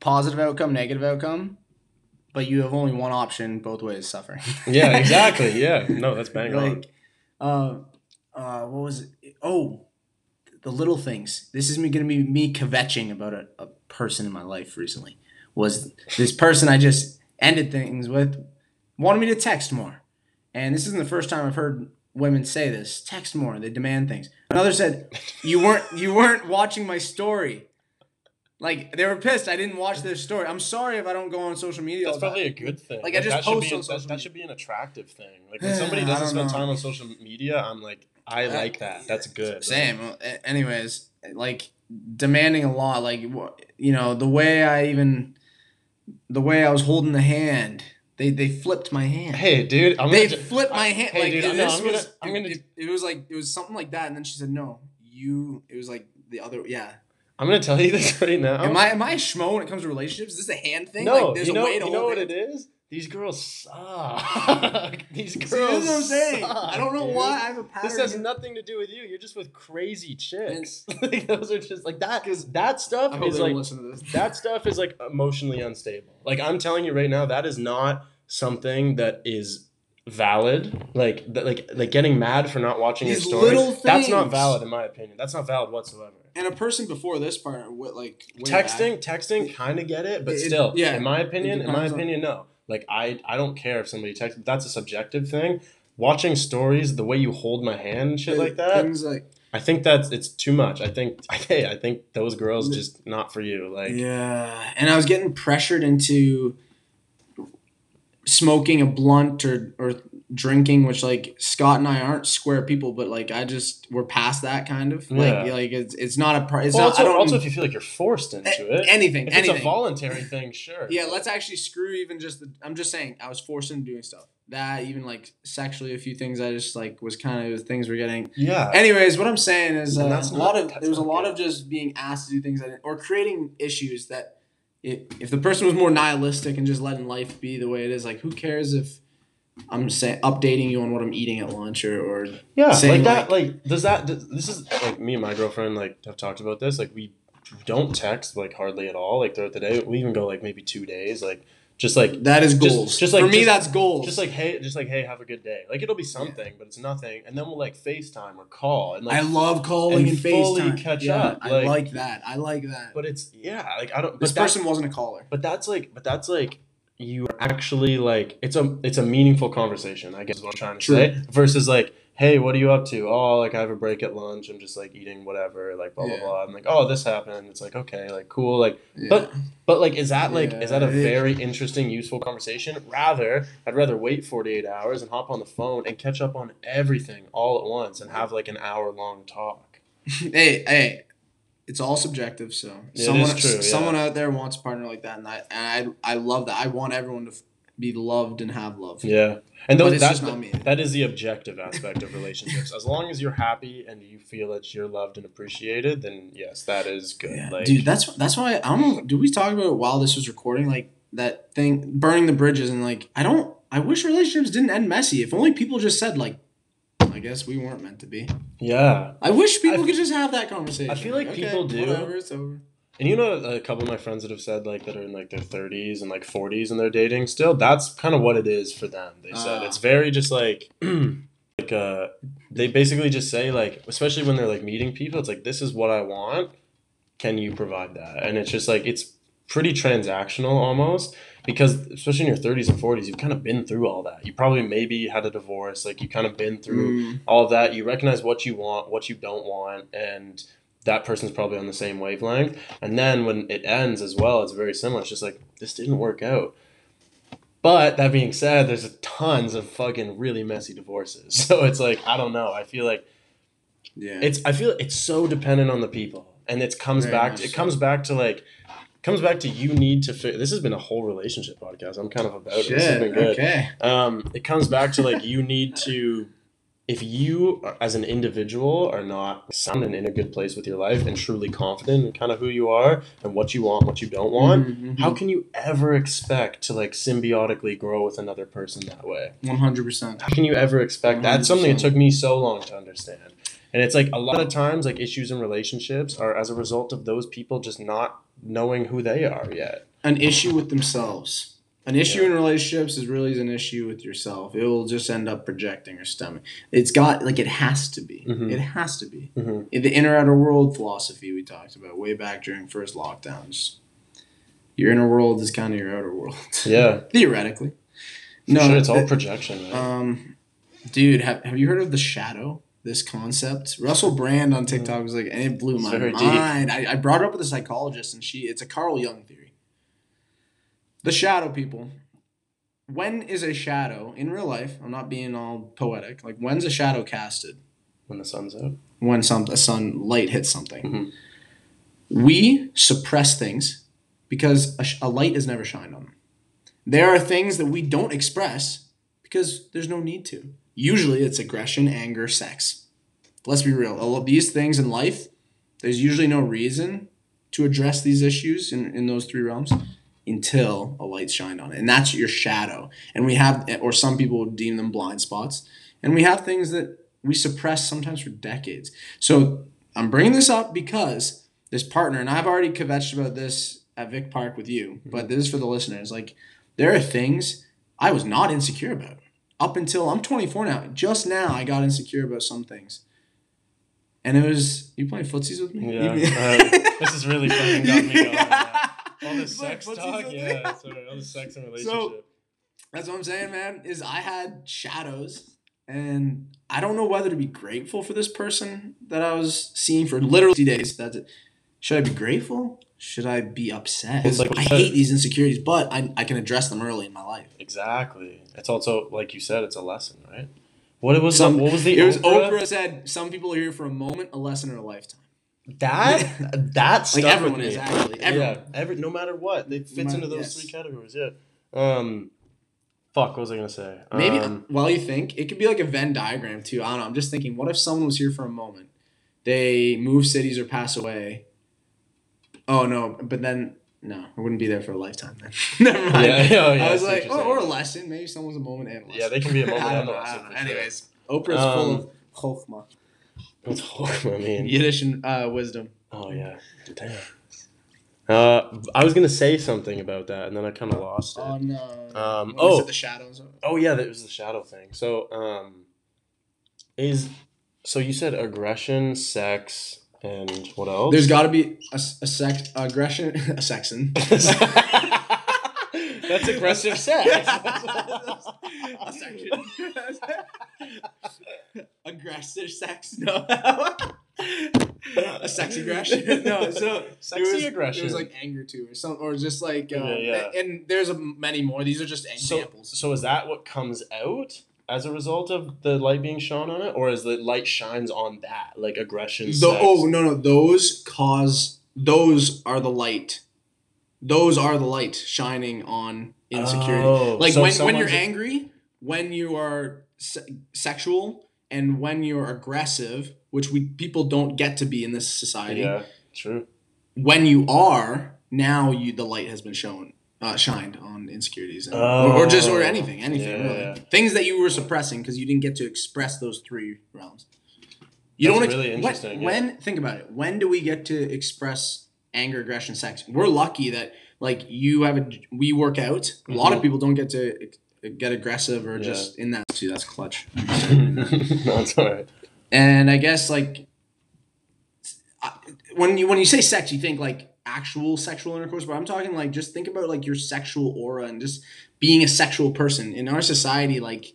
positive outcome, negative outcome. But you have only one option both ways: suffering. [laughs] Yeah, exactly. [laughs] Yeah. No, that's bang on. like, uh, uh, what was it? Oh, the little things. This is me gonna be me kvetching about a, a person in my life recently. Was this person I just ended things with wanted me to text more, and this isn't the first time I've heard women say this. Text more. They demand things. Another said, "You weren't you weren't watching my story." Like they were pissed. I didn't watch their story. I'm sorry if I don't go on social media. That's probably time. a good thing. Like, I just that should post be on that, social that media. should be an attractive thing. Like [sighs] when somebody doesn't spend know. time on social media, I'm like, I like that. That's good. Same. Well, Anyways, like demanding a lot. Like you know the way I even the way I was holding the hand. They they flipped my hand. Hey, dude, I'm they gonna, flipped my hand. Hey, like dude, it- I know, this I'm gonna, was. I'm gonna, it, it was like it was something like that, and then she said, "No, you." It was like the other. Yeah. I'm gonna tell you [laughs] this right now. Am I am I a schmo when it comes to relationships? Is this a hand thing? No, like, there's you know, a way to you know what it is. These girls suck. [laughs] These girls. See, this is what I'm saying. suck, I don't know dude. why I have a pattern. This has here. nothing to do with you. You're just with crazy chicks. [laughs] like those are just like that. That stuff is like listen to this. that stuff is like emotionally unstable. Like I'm telling you right now, that is not something that is valid. Like that, like like getting mad for not watching your These story. little That's not valid in my opinion. That's not valid whatsoever. And a person before this part, what like texting texting kind of get it but It- still yeah, in my opinion in my depends on- opinion no like i i don't care if somebody texts that's a subjective thing. Watching stories the way you hold my hand and shit like that Things like i think that's it's too much. I think [laughs] hey i think those girls just not for you like. Yeah, and I was getting pressured into smoking a blunt or or drinking, which like Scott and I aren't square people, but like I just we're past that kind of like Yeah. like it's it's not a it's well, not also, I don't also if you feel like you're forced into a- it anything if anything. it's a voluntary thing [laughs] sure yeah, let's actually screw even just the. I'm just saying, I was forced into doing stuff. That even like sexually, a few things I just like was kind of things were getting. yeah Anyways, what I'm saying is uh, that's a lot of there was a lot good. of just being asked to do things or creating issues that if if the person was more nihilistic and just letting life be the way it is, like who cares if I'm saying updating you on what I'm eating at lunch or or Yeah, saying, like that. Like, does that? Does, this is like me and my girlfriend like have talked about this. Like, we don't text like hardly at all. Like throughout the day, we even go like maybe two days. Like, just like that is Just- goals. just like- for me, just- that's goals. just like hey, just like hey, have a good day. Like it'll be something, but it's nothing. And then we'll like FaceTime or call and like. I love calling and and, fully FaceTime. catch yeah, up, I like- like that. I like that. but it's yeah, like I don't. this person wasn't a caller. But that's like, but that's like you are actually like it's a it's a meaningful conversation. I guess is what I'm trying to True. say. Versus like, hey, what are you up to? Oh, like I have a break at lunch. I'm just like eating whatever. Like blah Yeah. blah blah. I'm like, oh, this happened. It's like okay, like cool. Like, Yeah. but but like, is that like is that a Yeah. very interesting, useful conversation? Rather, I'd rather wait 48 hours and hop on the phone and catch up on everything all at once and have like an hour long talk. [laughs] hey, hey, it's all subjective. So It someone, true, yeah. someone out there wants a partner like that, and I, and I, I love that. I want everyone to be loved and have love. Yeah, and those that's me. that is the objective aspect of relationships. As long as you're happy and you feel that you're loved and appreciated, then yes, that is good. Yeah, like, dude, that's that's why I don't know. Did we talk about it while this was recording? Like that thing burning the bridges and like I don't I wish relationships didn't end messy. If only people just said like guess we weren't meant to be. Yeah. I wish people I- could just have that conversation. I feel like people do. Whatever, it's over. And you know, a couple of my friends that have said like that are in like their 30s and like 40s and they're dating still. That's kind of what it is for them. They said Ah. it's very just like [clears throat] like uh they basically just say like especially when they're like meeting people it's like this is what I want. Can you provide that? And it's just like it's pretty transactional almost because especially in your 30s and 40s you've kind of been through all that. You probably maybe had a divorce, like you kind of been through Mm, all of that. You recognize what you want, what you don't want, and that person's probably on the same wavelength. And then when it ends as well, it's very similar. It's just like this didn't work out. But that being said, there's tons of fucking really messy divorces. [laughs] So it's like I don't know. I feel like yeah. it's I feel it's so dependent on the people, and it comes Very back. much It so. comes back to like comes back to you need to fit. This has been a whole relationship podcast. I'm kind of about it. This has Shit. been good Okay. um, it comes back to like you need to if you as an individual are not sounding in a good place with your life and truly confident in kind of who you are and what you want what you don't want Mhm, how can you ever expect to like symbiotically grow with another person that way One hundred percent. how can you ever expect that's something it took me so long to understand and it's like a lot of times like issues in relationships are as a result of those people just not knowing who they are yet An issue with themselves. An issue Yeah. in relationships is really an issue with yourself. It will just end up projecting or stemming. It's got like it has to be. Mhm. It has to be. hmm In the inner outer world philosophy we talked about way back during first lockdowns. Your inner world is kind of your outer world. [laughs] yeah Theoretically. no sure it's all projection? Um, dude, have, have you heard of the shadow? This concept. Russell Brand on TikTok was like, and it blew my very mind. I, I brought it up with a psychologist, and she, it's a Carl Jung theory. The shadow people. When is a shadow in real life? I'm not being all poetic. Like, when's a shadow casted? when the sun's out When some a sun light hits something. Mhm. We suppress things because a, a light is never shined on them. There are things that we don't express because there's no need to. Usually it's aggression, anger, sex. Let's be real. All of these things in life, there's usually no reason to address these issues in, in those three realms until a light's shined on it. And that's your shadow. And we have, or some people would deem them blind spots. And we have things that we suppress sometimes for decades. So I'm bringing this up because this partner, and I've already kvetched about this at Vic Park with you, but mm-hmm. this is for the listeners. Like, there are things I was not insecure about up until I'm 24 now. Just now, I got insecure about some things. And it was you playing footsies with me. Yeah, uh, [laughs] this is really fucking got me going, yeah. [laughs] all this sex talk yeah sorry all the sex and relationship That's what I'm saying, man. Is I had shadows, and I don't know whether to be grateful for this person that I was seeing for literally days. That's it. Should I be grateful? Should I be upset? Like- I hate these insecurities, but I, I can address them early in my life. exactly it's also like you said it's a lesson right what was Some- the, what was the It was Oprah? Oprah said, "Some people are here for a moment, a lesson, or a lifetime." that [laughs] that stuff Like everyone is actually everyone. yeah every no matter what it fits matter- into those yes. three categories yeah um fuck what was I gonna say Maybe um, while you think, it could be like a Venn diagram too. I don't know. I'm just thinking, what if someone was here for a moment? They move cities or pass away. Oh no, but then no, I wouldn't be there for a lifetime then. [laughs] Never mind. yeah, yeah, yeah, I was like, you're or, a lesson. Maybe someone's a moment and a lesson. Yeah, they can be a [laughs] moment and a lesson don't know. for sure. Anyways, Oprah's full Um, of chokhmah, What's I mean Yiddish and uh, wisdom. Oh yeah, damn. Uh, I was gonna say something about that, and then I kind of lost it. Oh no. Um, What was oh. it, the shadows. oh yeah, that was the shadow thing. So, um, is so you said aggression, sex, and what else? There's got to be a sex aggression, [laughs] a sexon. [laughs] [laughs] That's aggressive sex. a section. Aggressive sex. No. a sex aggression. No. So Sexy it was, aggression. It was like anger too, or some, or just like. Uh, Yeah, yeah. And there's a, many more. These are just so, examples. so is that what comes out as a result of the light being shone on it, or is the light shines on that, like aggression? The- oh no no those cause those are the light. Those are the light shining on insecurity. Oh, like so when, when you're angry when you are se- sexual and when you're aggressive which we people don't get to be in this society Yeah, true. when you are now you the light has been shown uh, shined on insecurities, and, or, or just or anything, anything Yeah, really. Things that you were suppressing because you didn't get to express those three realms. You That's don't ex- really when- interesting, yeah. When, think about it, when do we get to express anger, aggression, sex? We're lucky that like you have a we work out. A lot of people don't get to get aggressive or Yeah. just in that. See, that's clutch. [laughs] no, it's all right. And I guess like when you when you say sex, you think like actual sexual intercourse, but I'm talking like just think about like your sexual aura and just being a sexual person in our society. Like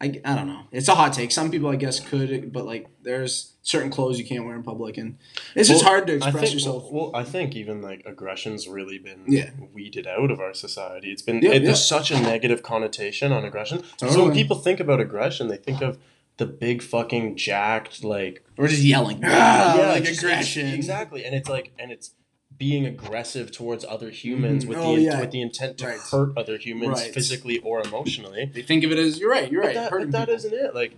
I, I don't know, it's a hot take. Some people I guess could, but like there's certain clothes you can't wear in public, and it's just hard to express think, yourself. Well, I think even like aggression's really been Yeah. weeded out of our society. It's been Yeah, it, yeah. there's such a negative connotation on aggression. So when people think about aggression, they think of the big fucking jacked like or just yelling, ah, like just- aggression. exactly, and it's like and it's being aggressive towards other humans Mhm. with Oh, the yeah. with the intent to Right. hurt other humans Right. physically or emotionally. They think of it as you're right, you're right. But that, hurting but that people. isn't it. Like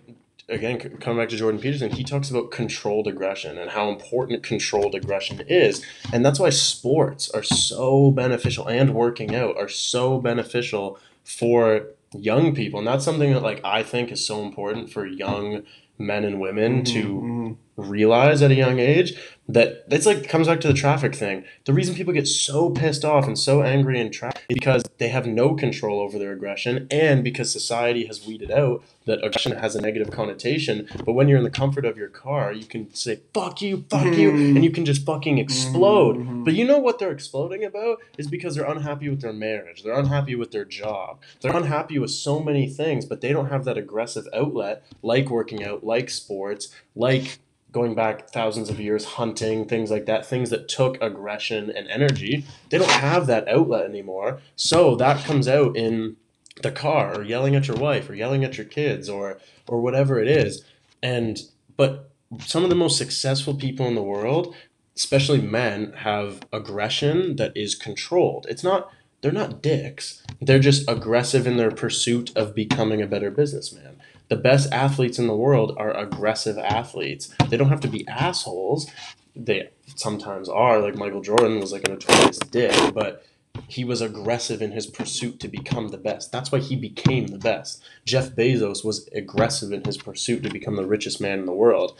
again, coming back to Jordan Peterson, he talks about controlled aggression and how important controlled aggression is, and that's why sports are so beneficial and working out are so beneficial for young people, and that's something that like I think is so important for young men and women to Mhm. Realize at a young age that it's like comes back to the traffic thing. The reason people get so pissed off and so angry in traffic is because they have no control over their aggression and because society has weeded out that aggression has a negative connotation. But when you're in the comfort of your car, you can say fuck you, fuck you, Mhm. and you can just fucking explode. Mhm. But you know what they're exploding about is because they're unhappy with their marriage. They're unhappy with their job. They're unhappy with so many things, but they don't have that aggressive outlet like working out, like sports, like going back thousands of years hunting, things like that, things that took aggression and energy. They don't have that outlet anymore. So that comes out in the car or yelling at your wife or yelling at your kids or or whatever it is. And but some of the most successful people in the world especially men have aggression that is controlled it's not they're not dicks they're just aggressive in their pursuit of becoming a better businessman the best athletes in the world are aggressive athletes. They don't have to be assholes. They sometimes are. Like michael jordan was like a notorious dick but he was aggressive in his pursuit to become the best. That's why he became the best. Jeff bezos was aggressive in his pursuit to become the richest man in the world.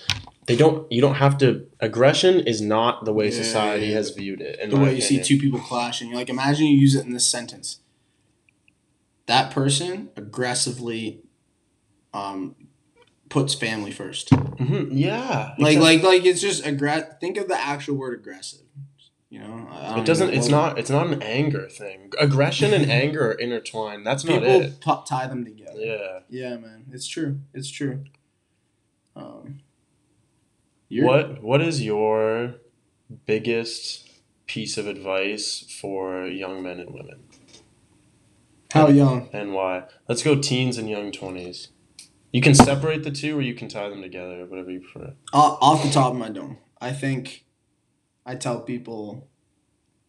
They don't you don't have to aggression is not the way Yeah, society yeah. has viewed it the way you see two people clashing. You're like imagine you use it in this sentence. That person aggressively um puts family first. Mhm, yeah Like exactly. like like it's just aggressive. Think of the actual word aggressive. You know, I- I don't it doesn't even it's not it's not an anger thing aggression and [laughs] anger are intertwined that's not People it pu- tie them together. yeah Yeah, man, it's true. It's true. Um, what what is your biggest piece of advice for young men and women How young? and why let's go teens and young 20s you can separate the two or you can tie them together whatever you prefer Off off the top of my dome, I think I tell people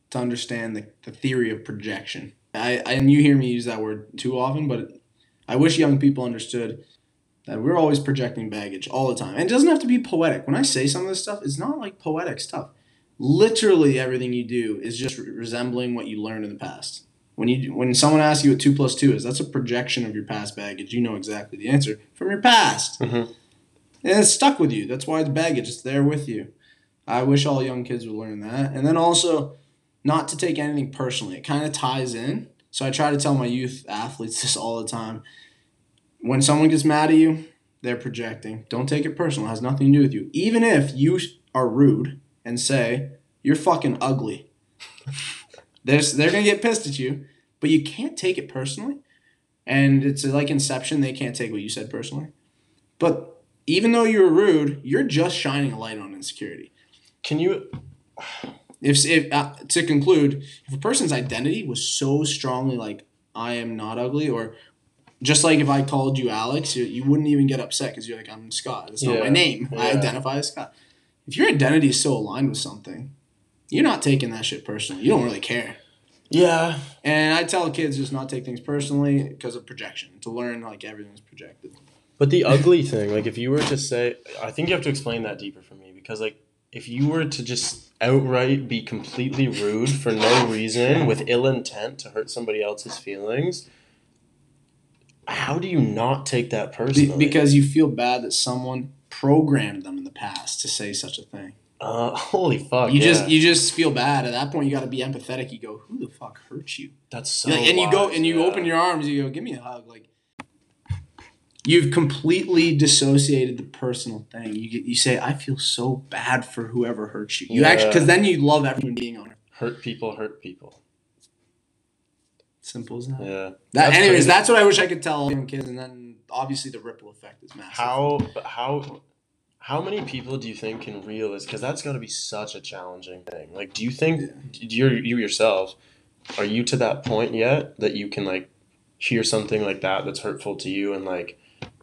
to understand the, the theory of projection. I, I and you hear me use that word too often, but I wish young people understood that we're always projecting baggage all the time. And it doesn't have to be poetic. When I say some of this stuff, it's not like poetic stuff. Literally everything you do is just re- resembling what you learned in the past. When you when someone asks you what two plus two is, that's a projection of your past baggage. You know exactly the answer from your past. Mhm. And it's stuck with you. That's why it's baggage. It's there with you. I wish all young kids would learn that. And then also, not to take anything personally. It kind of ties in. So I try to tell my youth athletes [laughs] this all the time. When someone gets mad at you, they're projecting. Don't take it personal. It has nothing to do with you. Even if you are rude and say, you're fucking ugly. [laughs] they're, they're going to get pissed at you, but you can't take it personally. And it's like Inception. They can't take what you said personally. But even though you're rude, you're just shining a light on insecurity. can you If, if uh, to conclude, if a person's identity was so strongly like I am not ugly, or just like if I called you Alex, you, you wouldn't even get upset because you're like I'm Scott. That's not my Yeah, name. I identify as Scott. If your identity is so aligned with something, you're not taking that shit personally. You don't really care. yeah And I tell kids just not take things personally because of projection. To learn like everything's projected. But the ugly thing, like if you were to say, I think you have to explain that deeper for me because like if you were to just outright be completely rude for no reason with ill intent to hurt somebody else's feelings, how do you not take that personally? because you feel bad that someone programmed them in the past to say such a thing. Uh, [laughs] holy fuck, you yeah. just you just feel bad at that point. You got to be empathetic. You go, who the fuck hurt you? that's so Like, and you go and you yeah. open your arms. You go, give me a hug. Like you've completely dissociated the personal thing. You get you say, I feel so bad for whoever hurt you. You Yeah. actually because then you love everyone being on it. hurt people, hurt people. Simple as that. Yeah. That, That's anyways, crazy. that's what I wish I could tell young kids, and then obviously the ripple effect is massive. How but how how many people do you think can realize because that's got to be such a challenging thing. Like do you think you're you yourself are you to that point yet that you can like hear something like that that's hurtful to you and like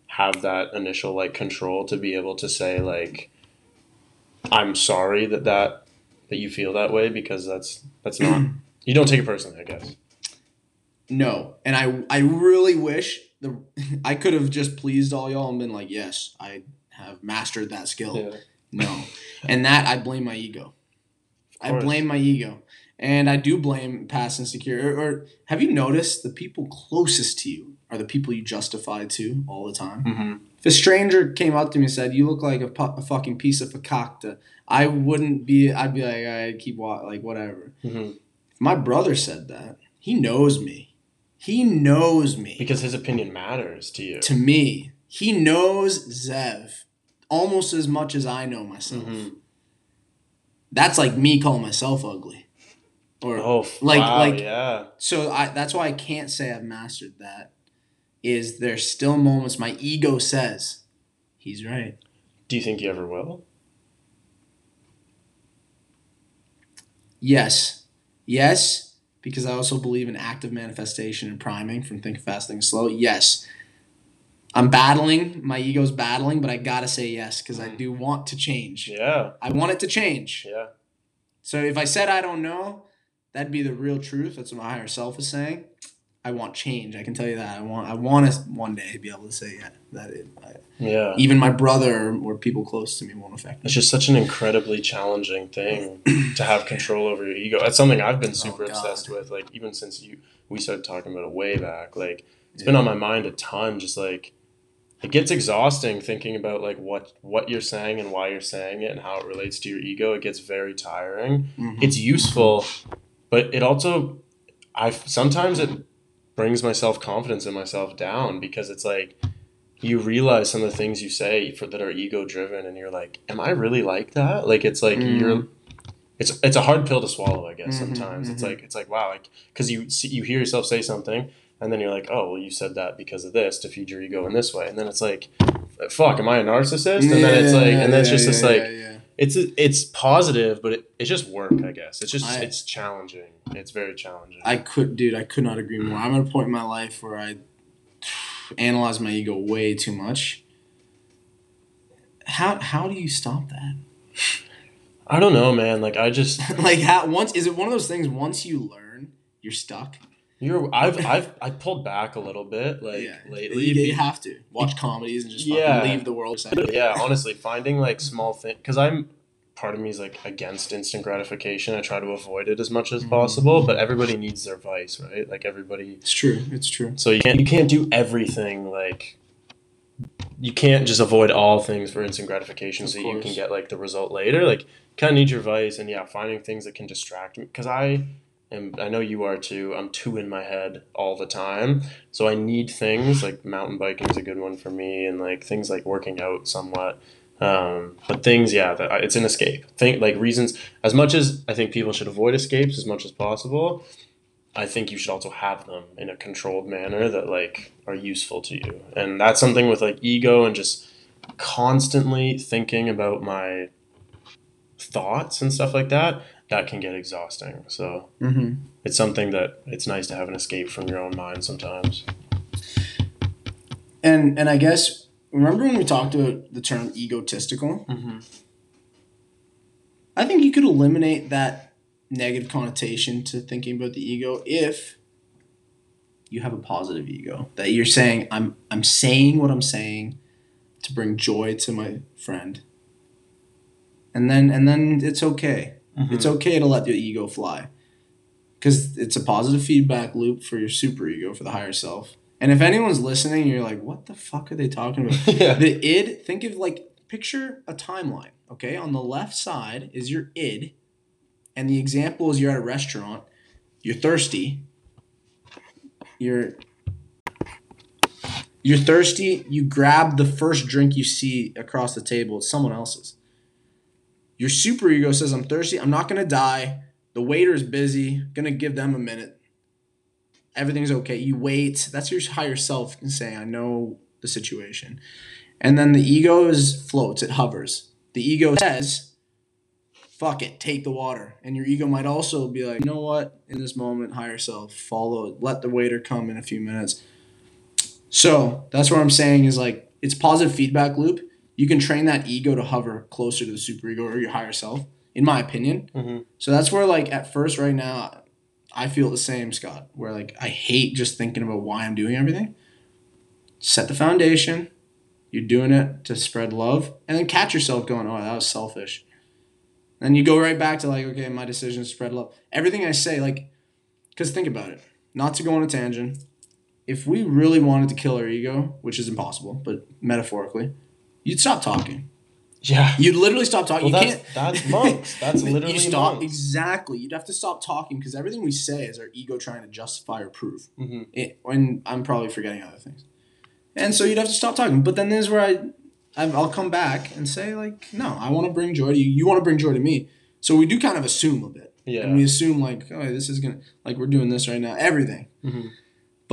have that initial like control to be able to say like I'm sorry that that that you feel that way because that's that's not [clears throat] you don't take it personally, I guess. No, and I I really wish the [laughs] I could have just pleased all y'all and been like, yes, I have mastered that skill. No, and that I blame my ego. I blame my ego, and I do blame past insecurity. Or, or have you noticed the people closest to you are the people you justify to all the time? Mm-hmm. If a stranger came up to me and said, "You look like a, pu- a fucking piece of fakakta," I wouldn't be. I'd be like, "I keep wa- like whatever." Mm-hmm. If my brother said that, he knows me. He knows me. Because his opinion matters to you. to me, he knows Zev almost as much as I know myself. Mhm. That's like me calling myself ugly. Or Oh, Like- wow, like- yeah. so I that's why I can't say I've mastered that. Is there's still moments my ego says he's right. Do you think you ever will? Yes. Yes, because I also believe in active manifestation and priming from Think Fast, Think Slow. Yes. I'm battling, my ego's battling, but I gotta say yes because I mm. do want to change. Yeah, I want it to change. yeah. So if I said I don't know, that'd be the real truth. That's what my higher self is saying. I want change. I can tell you that. I want. I want to one day be able to say yeah, that it, I, Yeah. even my brother or people close to me won't affect me. It's just such an incredibly challenging thing [clears throat] to have control over your ego. That's something I've been oh, super Oh, obsessed with. Like even since you we started talking about it way back. Like it's been on my mind a ton. Just like it gets exhausting thinking about like what what you're saying and why you're saying it and how it relates to your ego. It gets very tiring. Mhm. It's useful, but it also I sometimes it brings my self confidence in myself down because it's like you realize some of the things you say for that are ego driven and you're like am i really like that like it's like Mm. you're it's it's a hard pill to swallow i guess Mhm, sometimes it's mhm. like it's like wow like because you see, you hear yourself say something and then you're like oh well you said that because of this to feed your ego in this way and then it's like fuck am i a narcissist and then it's like and then it's Yeah, just this yeah, like yeah, yeah. it's it's positive but it, it's just work i guess it's just I- it's challenging it's very challenging I could, dude. I could not agree mm-hmm. more. I'm at a point in my life where I analyze my ego way too much. How how do you stop that? i don't know man like i just [laughs] like how once is it one of those things? Once you learn, you're stuck. You're [laughs] I've I've I pulled back a little bit like yeah, lately. you, have to watch comedies and just Yeah. leave the world. yeah, honestly, finding like small things because I'm part of me is like against instant gratification. I try to avoid it as much as Mhm. possible, but everybody needs their vice, right? Like everybody. It's true. It's true. So you can't you can't do everything like. You can't just avoid all things for instant gratification, Of so you can get like the result later. Like, kind of need your vice, and yeah, finding things that can distract me. Because I am, I know you are too. I'm too in my head all the time, so I need things like mountain biking is a good one for me, and like things like working out somewhat. Um, but things, yeah, that it's an escape. Think like reasons. As much as I think people should avoid escapes as much as possible, I think you should also have them in a controlled manner that like are useful to you. And that's something with like ego and just constantly thinking about my thoughts and stuff like that. That can get exhausting. So Mm-hmm. it's something that it's nice to have an escape from your own mind sometimes. And and I guess remember when we talked about the term egotistical? Mm-hmm. I think you could eliminate that negative connotation to thinking about the ego if you have a positive ego that you're saying I'm I'm saying what I'm saying to bring joy to my friend. and then and then it's okay. Mm-hmm. It's okay to let the ego fly, because it's a positive feedback loop for your super ego for the higher self. And if anyone's listening, you're like, what the fuck are they talking about? [laughs] yeah. the id think of like picture a timeline okay on the left side is your id and the example is you're at a restaurant you're thirsty you're you're thirsty you grab the first drink you see across the table it's someone else's your super ego says i'm thirsty. I'm not gonna die. The waiter's busy. Gonna give them a minute. Everything's okay. You wait. That's your higher self saying i know the situation. And then the ego is floats, it hovers. The ego says, fuck it, take the water. And your ego might also be like, you know what, in this moment, higher self, follow let the waiter come in a few minutes. So that's what I'm saying is like, it's positive feedback loop. You can train that ego to hover closer to the super ego or your higher self, in my opinion. Mhm. So that's where, like, at first, right now, I feel the same, Scott, where like I hate just thinking about why I'm doing everything. Set the foundation, you're doing it to spread love, and then catch yourself going, "Oh, that was selfish." Then you go right back to like, "Okay, my decision is spread love." Everything I say, like, because think about it. Not to go on a tangent. If we really wanted to kill our ego, which is impossible, but metaphorically, you'd stop talking. Yeah. You'd literally stop talking. Well, you that's, can't. that's [laughs] monks. That's literally you stop monks. exactly. You'd have to stop talking because everything we say is our ego trying to justify or prove. Mhm. It, and I'm probably forgetting other things. And so you'd have to stop talking. But then there's where I, I'm- I'll come back and say like, no, I want to bring joy to you. You want to bring joy to me. So we do kind of assume a bit, Yeah. and we assume like, oh, this is gonna like we're doing this right now. Everything. Mhm.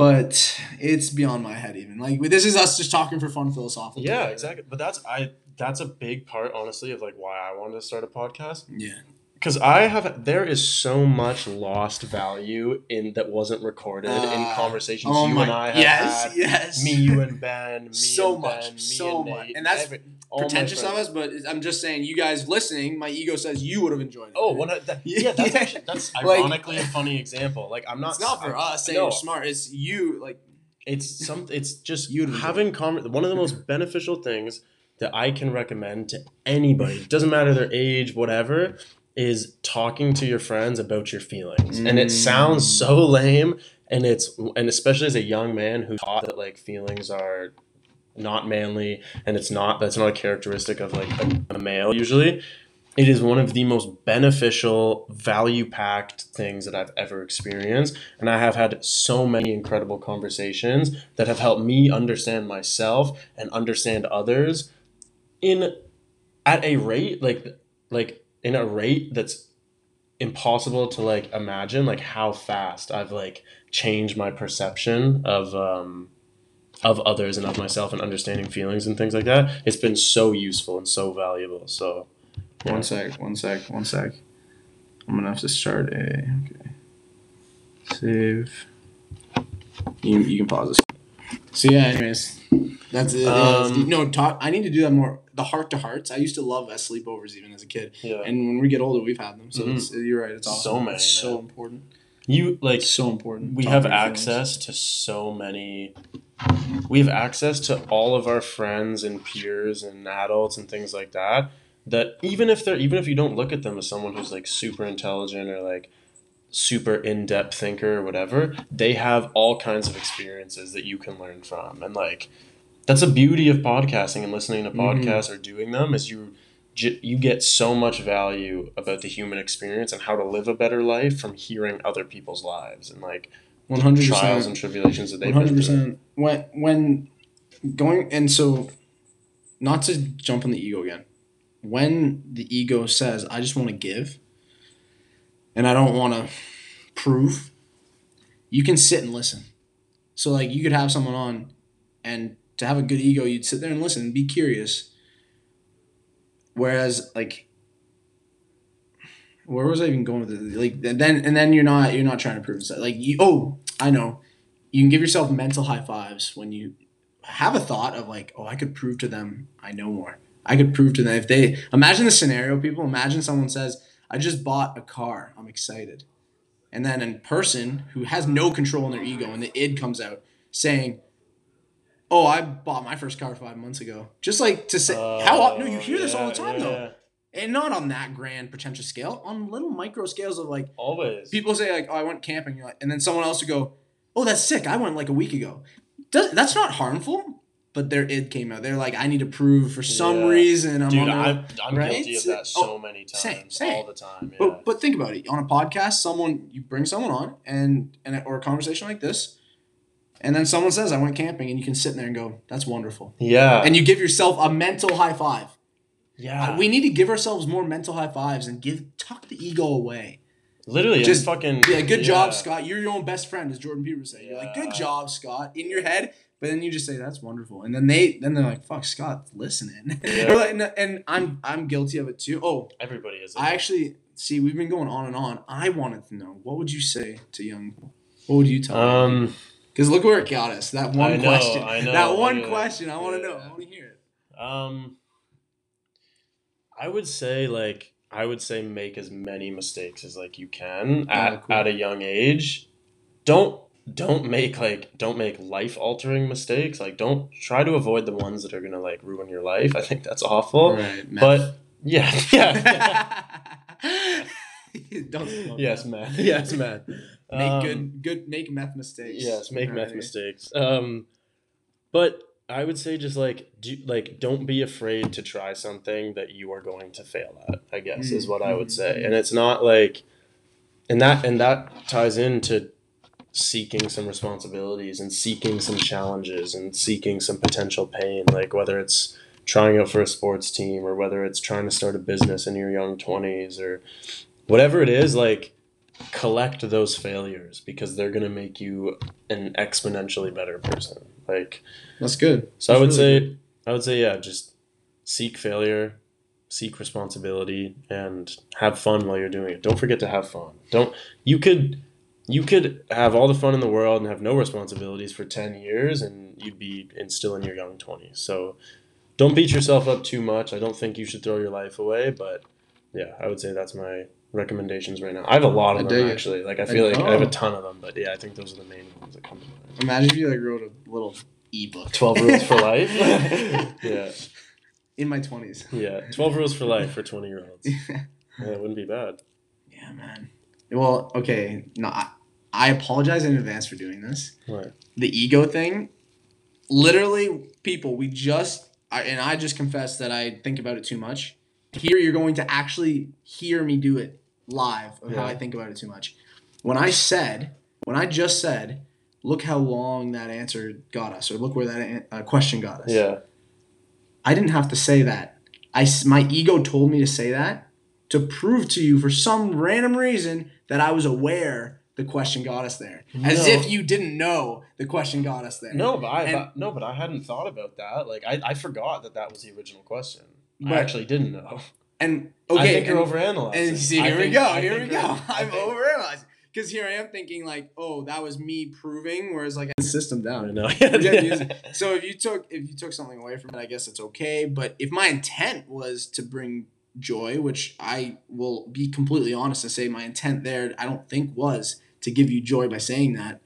But it's beyond my head even. Like this is us just talking for fun philosophically Yeah, exactly. But that's I. That's a big part, honestly, of like why I wanted to start a podcast. Yeah. Because I have, there is so much lost value in that wasn't recorded in Ah. conversations Oh you my. and I have yes. had. Yes. Me, you, and Ben. Me [laughs] so and much, Ben, me so and much, Nate, and that's every- pretentious of us, but I'm just saying, you guys listening, my ego says you would have enjoyed it. Oh, one, that, [laughs] yeah, that's actually that's [laughs] Like- ironically a funny example. Like I'm not. it's not for us saying no. you're smart. It's you, like It's some. It's just You'd having conver- One of the most [laughs] beneficial things that I can recommend to anybody, doesn't matter their age, whatever, is talking to your friends about your feelings. And it sounds Mm. so lame, and it's and especially as a young man who taught that like feelings are not manly and it's not that's not a characteristic of like a, a male usually. It is one of the most beneficial value packed things that i've ever experienced and i have had so many incredible conversations that have helped me understand myself and understand others in at a rate like like in a rate that's impossible to like imagine like how fast i've like changed my perception of um of others and of myself and understanding feelings and things like that it's been so useful and so valuable so Yeah. one sec, one sec, one sec. I'm gonna have to start a okay. Save. You, you can pause this. So yeah, anyways, that's it. Um, no, talk. I need to do that more. The heart to hearts. I used to love as sleepovers even as a kid, yeah and when we get older, we've had them. So Mhm. it's, you're right. It's So many, It's so important. you like It's so important. we Talk have about feelings. access to so many we have access to all of our friends and peers and adults and things like that that even if they're even if you don't look at them as someone who's like super intelligent or like super in-depth thinker or whatever they have all kinds of experiences that you can learn from and like that's a beauty of podcasting and listening to Mhm. podcasts or doing them is you you get so much value about the human experience and how to live a better life from hearing other people's lives and like One hundred trials and tribulations that they've One hundred percent. When when going and so, not to jump on the ego again. When the ego says, "I just want to give," and I don't want to prove, you can sit and listen. So like you could have someone on, and to have a good ego, you'd sit there and listen, and be curious. Whereas like. Where was I even going with it? Like and then and then you're not you're not trying to prove something. Like you oh I know you can give yourself mental high fives when you have a thought of like, oh, I could prove to them I know more. I could prove to them if they imagine the scenario, people. Imagine someone says, I just bought a car. I'm excited. And then a person who has no control in their ego and the id comes out saying, Oh, I bought my first car five months ago. Just like to say how oh, often no, you hear this all the time though. And not on that grand pretentious scale, on little micro scales of like Always. people say like, "Oh, I went camping," you're like, and then someone else would go, "Oh, that's sick. I went like a week ago." Does, that's not harmful, but their id came out. They're like, "I need to prove for some Yeah. reason I'm Dude, on." a- I'm, I'm right? guilty of that so oh, many times, same, same. all the time. Yeah. But but think about it. On a podcast, someone you bring someone on and and or a conversation like this, and then someone says, "I went camping," and you can sit in there and go, "That's wonderful," yeah, and you give yourself a mental high five. Yeah, We need to give ourselves more mental high fives and give tuck the ego away. literally just- just fucking Yeah, good yeah. job, Scott. You're your own best friend, as Jordan Peterson would say. You're like, good job, Scott, in your head. But then you just say, "That's wonderful," and then they then they're like, "Fuck, Scott, listening." [laughs] Yeah. Like, and, and I'm I'm guilty of it too. Oh, Everybody is. I actually see. We've been going on and on. I wanted to know what would you say to young. What would you tell them? um, Because look where it got us. That one I know, question. I know, that one look at question. I want to know. I want to hear it. um, I would say like I would say make as many mistakes as like you can at, Oh, cool. at a young age. Don't don't make like don't make life altering mistakes. Like don't try to avoid the ones that are gonna like ruin your life. I think that's awful. right, But yeah, [laughs] yeah. [laughs] Don't smoke yes, man. [laughs] Yes, man. Make Um, good good make meth mistakes. Yes, make meth Right. mistakes. Um, but I would say just like do like don't be afraid to try something that you are going to fail at. I guess is what I would say, and it's not like, and that and that ties into seeking some responsibilities and seeking some challenges and seeking some potential pain, like whether it's trying out for a sports team or whether it's trying to start a business in your young twenties or whatever it is, like collect those failures because they're going to make you an exponentially better person. Like That's good. so i would really say i would say yeah just seek failure seek responsibility and have fun while you're doing it. Don't forget to have fun. Don't you could you could have all the fun in the world and have no responsibilities for 10 years and you'd be in, still in your young 20s so don't beat yourself up too much. I don't think you should throw your life away but yeah i would say that's my recommendations right now i have a lot of dig them it. actually like i feel like i have a ton of them but yeah i think those are the main ones that come to mind Imagine if you like wrote a little ebook. 12 rules for life [laughs] yeah In my twenties. yeah 12 rules for life for 20 year olds [laughs] yeah it wouldn't be bad Yeah, man. Well, okay. No, I, I apologize in advance for doing this. What? The ego thing. Literally, people, we just I, and I just confess that I think about it too much. Here, you're going to actually hear me do it live of how I think about it too much. When I said, when I just said, look how long that answer got us, or look where that uh, question got us. yeah I didn't have to say that. I my ego told me to say that to prove to you for some random reason that I was aware the question got us there, as if you didn't know the question got us there. no but i And- but, no but i hadn't thought about that like i, I forgot that that was the original question But- i actually didn't know And okay, i okay, think you're and, overanalyzing and see, I here we go. I Here we go. [laughs] I I'm think- overanalyzing because here I am thinking like, oh, that was me proving, whereas like I system I down. know. [laughs] Forget. [laughs] So if you took if you took something away from it, I guess it's okay. But if my intent was to bring joy, which I will be completely honest and say my intent there, I don't think was to give you joy by saying that.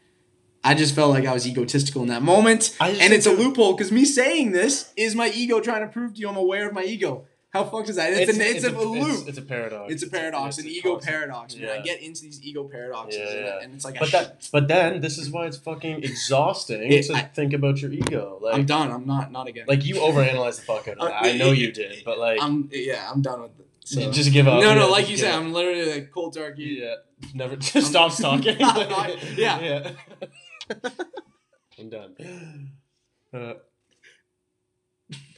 I just felt like I was egotistical in that moment, I just and it's a loophole because me saying this is my ego trying to prove to you I'm aware of my ego. How fucked is that? It's, a, it's, a, loop. It's, it's a paradox. It's a paradox, it's an a ego paradox. Man, I get into these ego paradoxes, Yeah, and- yeah. and it's like, But that, but then this is why it's fucking exhausting It- to I- think about your ego. I'm Like, done. I'm not not again. like you overanalyze the fuck out of Uh, that. I know you did, but like, I'm yeah. I'm done with it. So. just give up. no, no, Yeah, like you said, up. I'm literally like cold turkey. Yeah, [laughs] never just stops [laughs] talking. [laughs] Yeah. yeah. I'm done. Uh,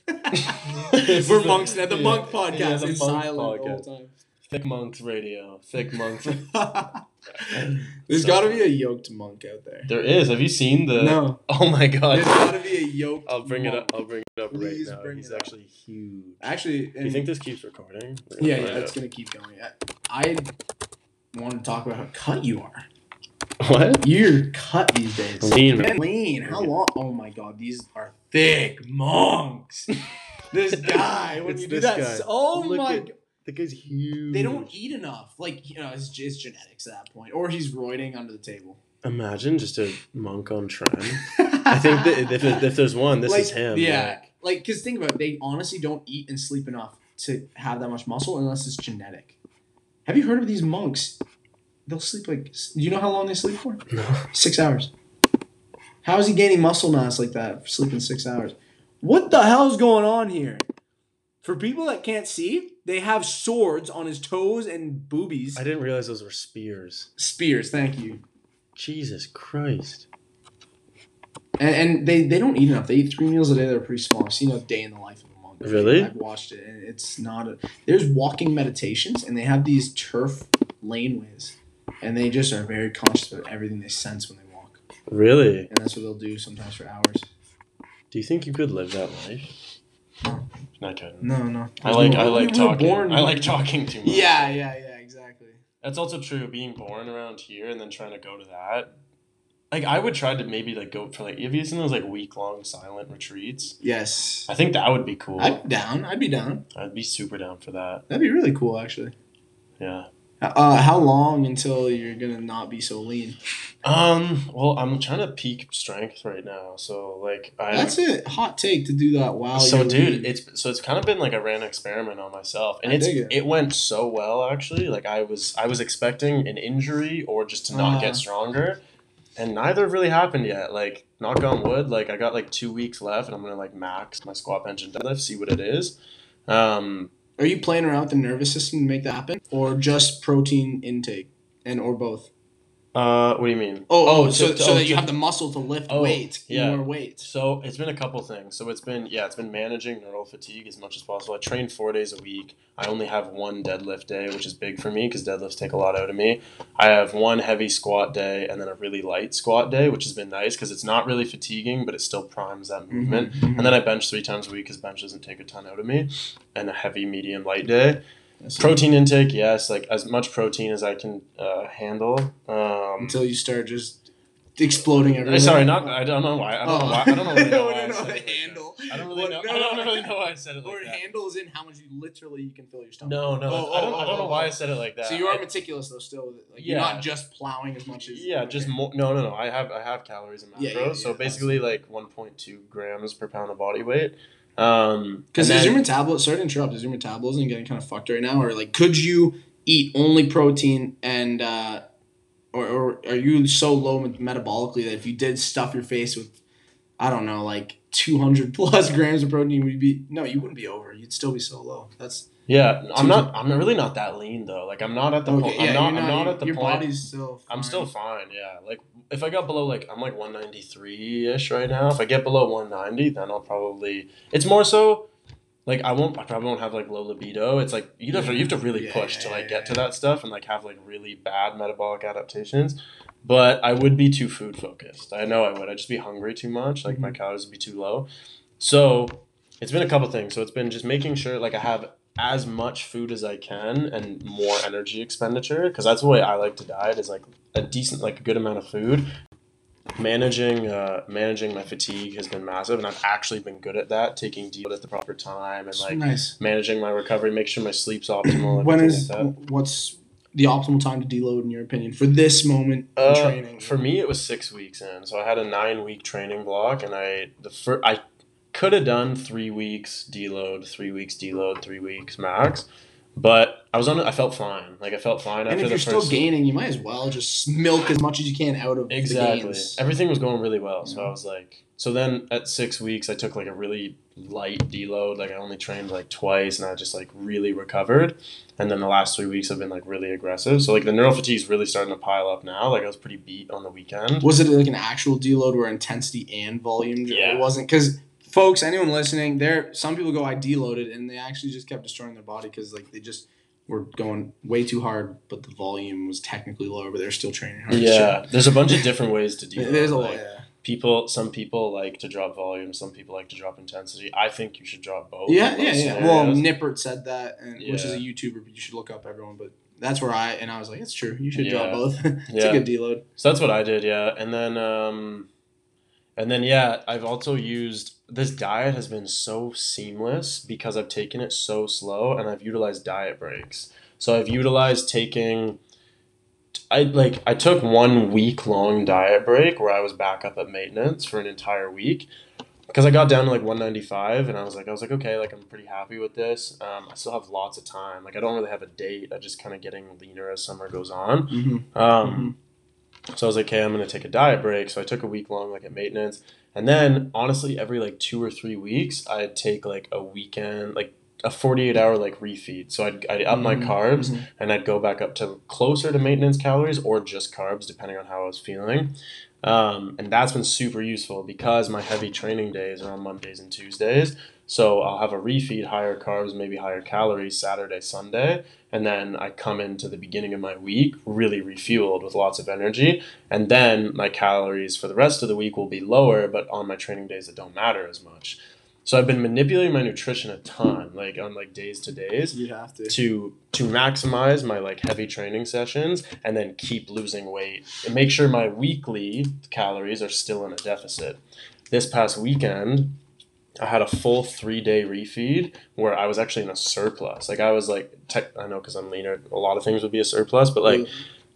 We're monks now. The Yeah. monk podcast Yeah, the is monk silent all podcast. the time. Thick Monks Radio. Thick Monks. [laughs] There's So- got to be a yoked monk out there. There is. Have you seen the? no, [laughs] Oh my god. there's got to be a yoked. I'll bring it up. I'll bring it up Please right now. He's it up. actually huge. Actually, Do you think this keeps recording? Yeah, yeah, it's gonna keep going. I, I want to talk about how cut you are. [laughs] What? You're cut these days. Lean. Man, lean. How long? Oh my god, these are thick monks. [laughs] this guy, when It's you do this that, guy. oh Look my. at- The guy's huge. They don't eat enough. Like you know, it's, it's genetics at that point, or he's roiding under the table. imagine just a monk on trend. [laughs] I think that if, if there's one, this like, is him. Yeah, like because think about it, they honestly don't eat and sleep enough. to have that much muscle unless it's genetic. Have you heard of these monks? They'll sleep like. Do you know how long they sleep for? No. Six hours. How is he gaining muscle mass like that for sleeping six hours? What the hell is going on here? For people that can't see, they have swords on his toes and boobies. I didn't realize those were spears. Spears, thank you. Jesus Christ. And, and they, they don't eat enough. They eat three meals a day. They're pretty small. I've seen a day in the life of a monk. Really? I've watched it, and it's not a. There's walking meditations, and they have these turf laneways, and they just are very conscious of everything they sense when they walk, Really? and that's what they'll do sometimes for hours. Do you think you could live that life? No. I couldn't. No, no. I like I like were talking. born- I like talking too much. Yeah, yeah, yeah, exactly. That's also true. Being born around here and then trying to go to that. Like I would try to maybe like go for like have you seen those like week long silent retreats? Yes. I think that would be cool. I'd be down. I'd be down. I'd be super down for that. That'd be really cool, actually. Yeah. Uh, how long until you're gonna not be so lean? Um. Well, I'm trying to peak strength right now, so like I. That's a hot take to do that while so dude, lean. it's so it's kind of been like a random experiment on myself, and I it's it. it. went so well actually. Like I was I was expecting an injury or just to not Ah. get stronger, and neither have really happened yet. Like knock on wood, like I got like two weeks left, and I'm gonna like max my squat bench and deadlift, see what it is. Um, Are you playing around with the nervous system to make that happen, or just protein intake, and or both? Uh, what do you mean? Oh, oh, so, to- so oh, that you to- have the muscle to lift Oh, weight, yeah. more weight. So it's been a couple things. So it's been yeah, it's been managing neural fatigue as much as possible. I train four days a week. I only have one deadlift day, which is big for me because deadlifts take a lot out of me. I have one heavy squat day and then a really light squat day, which has been nice because it's not really fatiguing, but it still primes that movement. Mhm, And then I bench three times a week because bench doesn't take a ton out of me, and a heavy, medium, light day. Protein intake, yes, like as much protein as I can uh, handle. Um, until you start just exploding uh, everywhere. sorry, not. I don't know why. I don't know why. I don't know really know [laughs] why I no, the it like that. handle. I don't really What- know. no, I don't really know why I said it Or like that. handle is in how much you literally you can fill your stomach. No, no, Oh, I don't. oh, I don't know oh, why oh. I said it like that. So you are I- meticulous though, still. Like you're not just plowing as much as. yeah, just more. No, no, no. I have I have calories and macros. Yeah, yeah, so yeah, basically, like 1.2 grams per pound of body weight. Um, Because and is then- your metabolism? Sorry to interrupt. Is your metabolism getting kind of fucked right now, or like could you eat only protein and, uh, or or are you so low metabolically that if you did stuff your face with, I don't know, like two hundred [laughs] plus grams of protein, would be no, you wouldn't be over. You'd still be so low. That's yeah, I'm not. I'm really not that lean though. Like I'm not at the okay. point. yeah, I'm not. you're I'm not at the your point. body's still. I'm still fine. Yeah, like if I got below like I'm like 193 ish right now. If I get below 190, then I'll probably. It's more so. Like I won't. I probably won't have like low libido. It's like you have to. You have to really Yeah, push to like get to that stuff and like have like really bad metabolic adaptations. But I would be too food focused. I know I would. I'd just be hungry too much. Like my mm-hmm. calories would be too low. So it's been a couple things. So it's been just making sure like I have as much food as I can and more energy expenditure because that's the way I like to diet is like a decent like a good amount of food. Managing uh, managing my fatigue has been massive and I've actually been good at that, taking deload at the proper time and like nice. managing my recovery, make sure my sleep's optimal. [clears throat] when is like what's the optimal time to deload in your opinion for this moment Uh, training? For me, it was six weeks in. So I had a nine week training block, and I the first I could have done three weeks deload, three weeks deload, three weeks max, but I was on. I felt fine. Like I felt fine and after if the you're still first. gaining, you might as well just milk as much as you can out of the Exactly. Everything was going really well, so Yeah. I was like. So then at six weeks, I took like a really light deload. Like I only trained like twice, and I just like really recovered. And then the last three weeks have been like really aggressive. So like the neural fatigue is really starting to pile up now. Like I was pretty beat on the weekend. Was it like an actual deload where intensity and volume? Yeah. It wasn't because folks, anyone listening, there some people go I deloaded and they actually just kept destroying their body because like they just were going way too hard, but the volume was technically lower, but they're still training hard. Yeah, shit. there's a bunch of different ways to do that. There's a lot. Like, Yeah. People, some people like to drop volume. Some people like to drop intensity. I think you should drop both. Yeah, yeah, yeah. Well. Nippard said that, and, which is a YouTuber, but you should look up everyone. But that's where I and I was like, it's true. You should drop Yeah. both. [laughs] it's Yeah. a good deload. So that's what I did, yeah. And then um and then yeah, I've also used this diet has been so seamless because I've taken it so slow and I've utilized diet breaks. So I've utilized taking I like I took one week long diet break where I was back up at maintenance for an entire week. because I got down to like 195 and I was like I was like okay like I'm pretty happy with this. Um, I still have lots of time. Like I don't really have a date. I'm just kind of getting leaner as summer goes on. Mm-hmm. Um, so I was like, okay, I'm gonna take a diet break. So I took a week long like at maintenance, and then honestly, every like two or three weeks, I'd take like a weekend, like a 48 hour like refeed. So I'd, I'd up my Mhm, carbs mhm. and I'd go back up to closer to maintenance calories or just carbs, depending on how I was feeling. Um, and that's been super useful because my heavy training days are on Mondays and Tuesdays. So I'll have a refeed, higher carbs, maybe higher calories Saturday, Sunday. And then I come into the beginning of my week really refueled with lots of energy. And then my calories for the rest of the week will be lower, but on my training days it don't matter as much. So I've been manipulating my nutrition a ton, like on like days to days You have to. to to maximize my like heavy training sessions and then keep losing weight and make sure my weekly calories are still in a deficit. This past weekend, I had a full three day refeed where I was actually in a surplus. Like I was like, tech, I know because I'm leaner, a lot of things would be a surplus, but like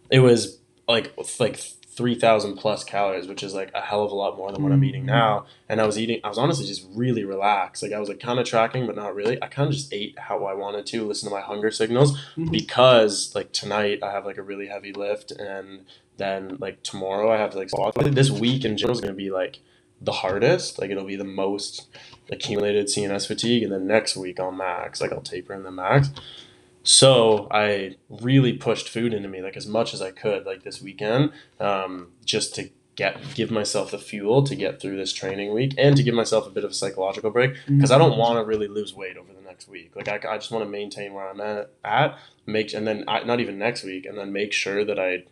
it was like like three thousand plus calories, which is like a hell of a lot more than what I'm eating now. And I was eating, I was honestly just really relaxed. Like I was like kind of tracking, but not really. I kind of just ate how I wanted to, listen to my hunger signals, Mhm. because like tonight I have like a really heavy lift, and then like tomorrow I have like this week in general is gonna be like the hardest. Like it'll be the most accumulated CNS fatigue, and then next week I'll max. Like I'll taper in the max. So I really pushed food into me like as much as I could like this weekend, um, just to get give myself the fuel to get through this training week and to give myself a bit of a psychological break because I don't want to really lose weight over the next week. Like I, I just want to maintain where I'm at, at make and then I, not even next week, and then make sure that I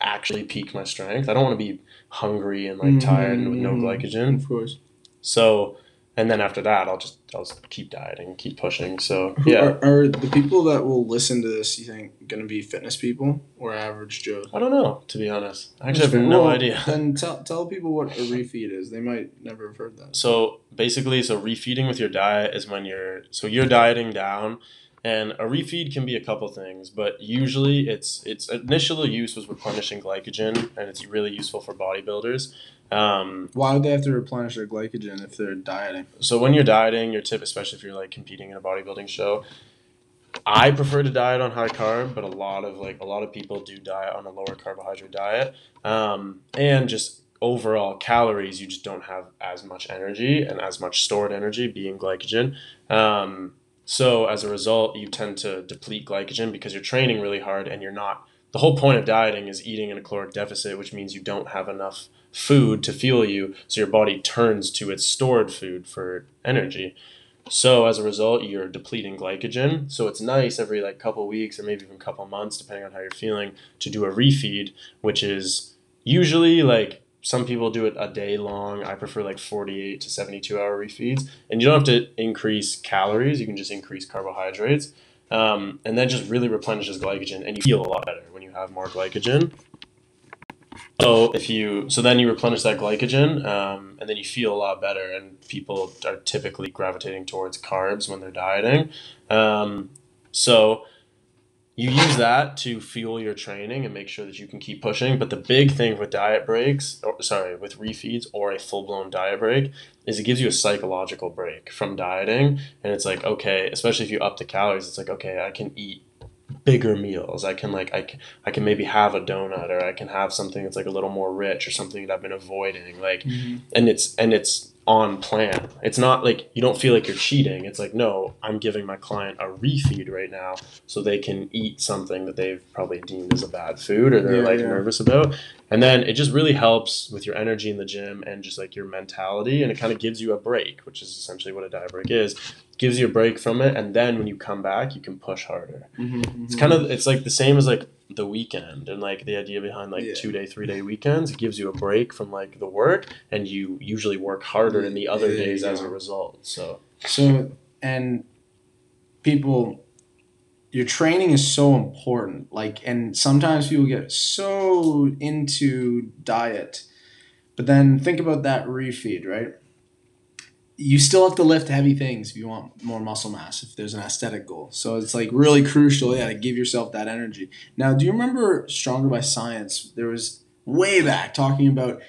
actually peak my strength. I don't want to be hungry and like tired and with no Mhm. glycogen. Of course. So and then after that, I'll just I'll just keep dieting, keep pushing. So yeah, Are, are the people that will listen to this, you think, going to be fitness people or average Joes? I don't know to be honest. I actually have Well, no idea. Then tell, tell people what a refeed is. They might never have heard that. So basically, so refeeding with your diet is when you're so you're dieting down, and a refeed can be a couple things, but usually its its initial use was replenishing glycogen, and it's really useful for bodybuilders. Um, Why would they have to replenish their glycogen if they're dieting? so when you're dieting, your tip, especially if you're like competing in a bodybuilding show, I prefer to diet on high carb, but a lot of like a lot of people do diet on a lower carbohydrate diet, um, and just overall calories, you just don't have as much energy and as much stored energy being glycogen. Um, so as a result, you tend to deplete glycogen because you're training really hard and you're not. The whole point of dieting is eating in a caloric deficit, which means you don't have enough food to fuel you, so your body turns to its stored food for energy. So as a result, you're depleting glycogen. So it's nice every like couple weeks or maybe even couple months, depending on how you're feeling, to do a refeed, which is usually like some people do it a day long. I prefer like 48 to 72 hour refeeds, and you don't have to increase calories. You can just increase carbohydrates, um, and that just really replenishes glycogen, and you feel a lot better when you have more glycogen. So if you so then you replenish that glycogen, um, and then you feel a lot better. And people are typically gravitating towards carbs when they're dieting. Um, so you use that to fuel your training and make sure that you can keep pushing. But the big thing with diet breaks, or sorry, with refeeds or a full blown diet break, is it gives you a psychological break from dieting. And it's like okay, especially if you up the calories, it's like okay, I can eat bigger meals. I can like I can, I can maybe have a donut or I can have something that's like a little more rich or something that I've been avoiding. Like mm-hmm. and it's and it's on plan. It's not like you don't feel like you're cheating. It's like no, I'm giving my client a refeed right now so they can eat something that they've probably deemed as a bad food or they're Yeah, like yeah. nervous about. And then it just really helps with your energy in the gym and just like your mentality and it kind of gives you a break, which is essentially what a diet break is. Gives you a break from it and then when you come back, you can push harder. Mm-hmm. It's kind of it's like the same as like the weekend and like the idea behind like Yeah. two day, three day weekends. It gives you a break from like the work and you usually work harder in the other you days as a result. So So, and people, your training is so important. Like, and sometimes people get so into diet, but then think about that refeed, right? You still have to lift heavy things if you want more muscle mass, if there's an aesthetic goal. So it's like really crucial, yeah, to give yourself that energy. Now, do you remember Stronger by Science? There was way back talking about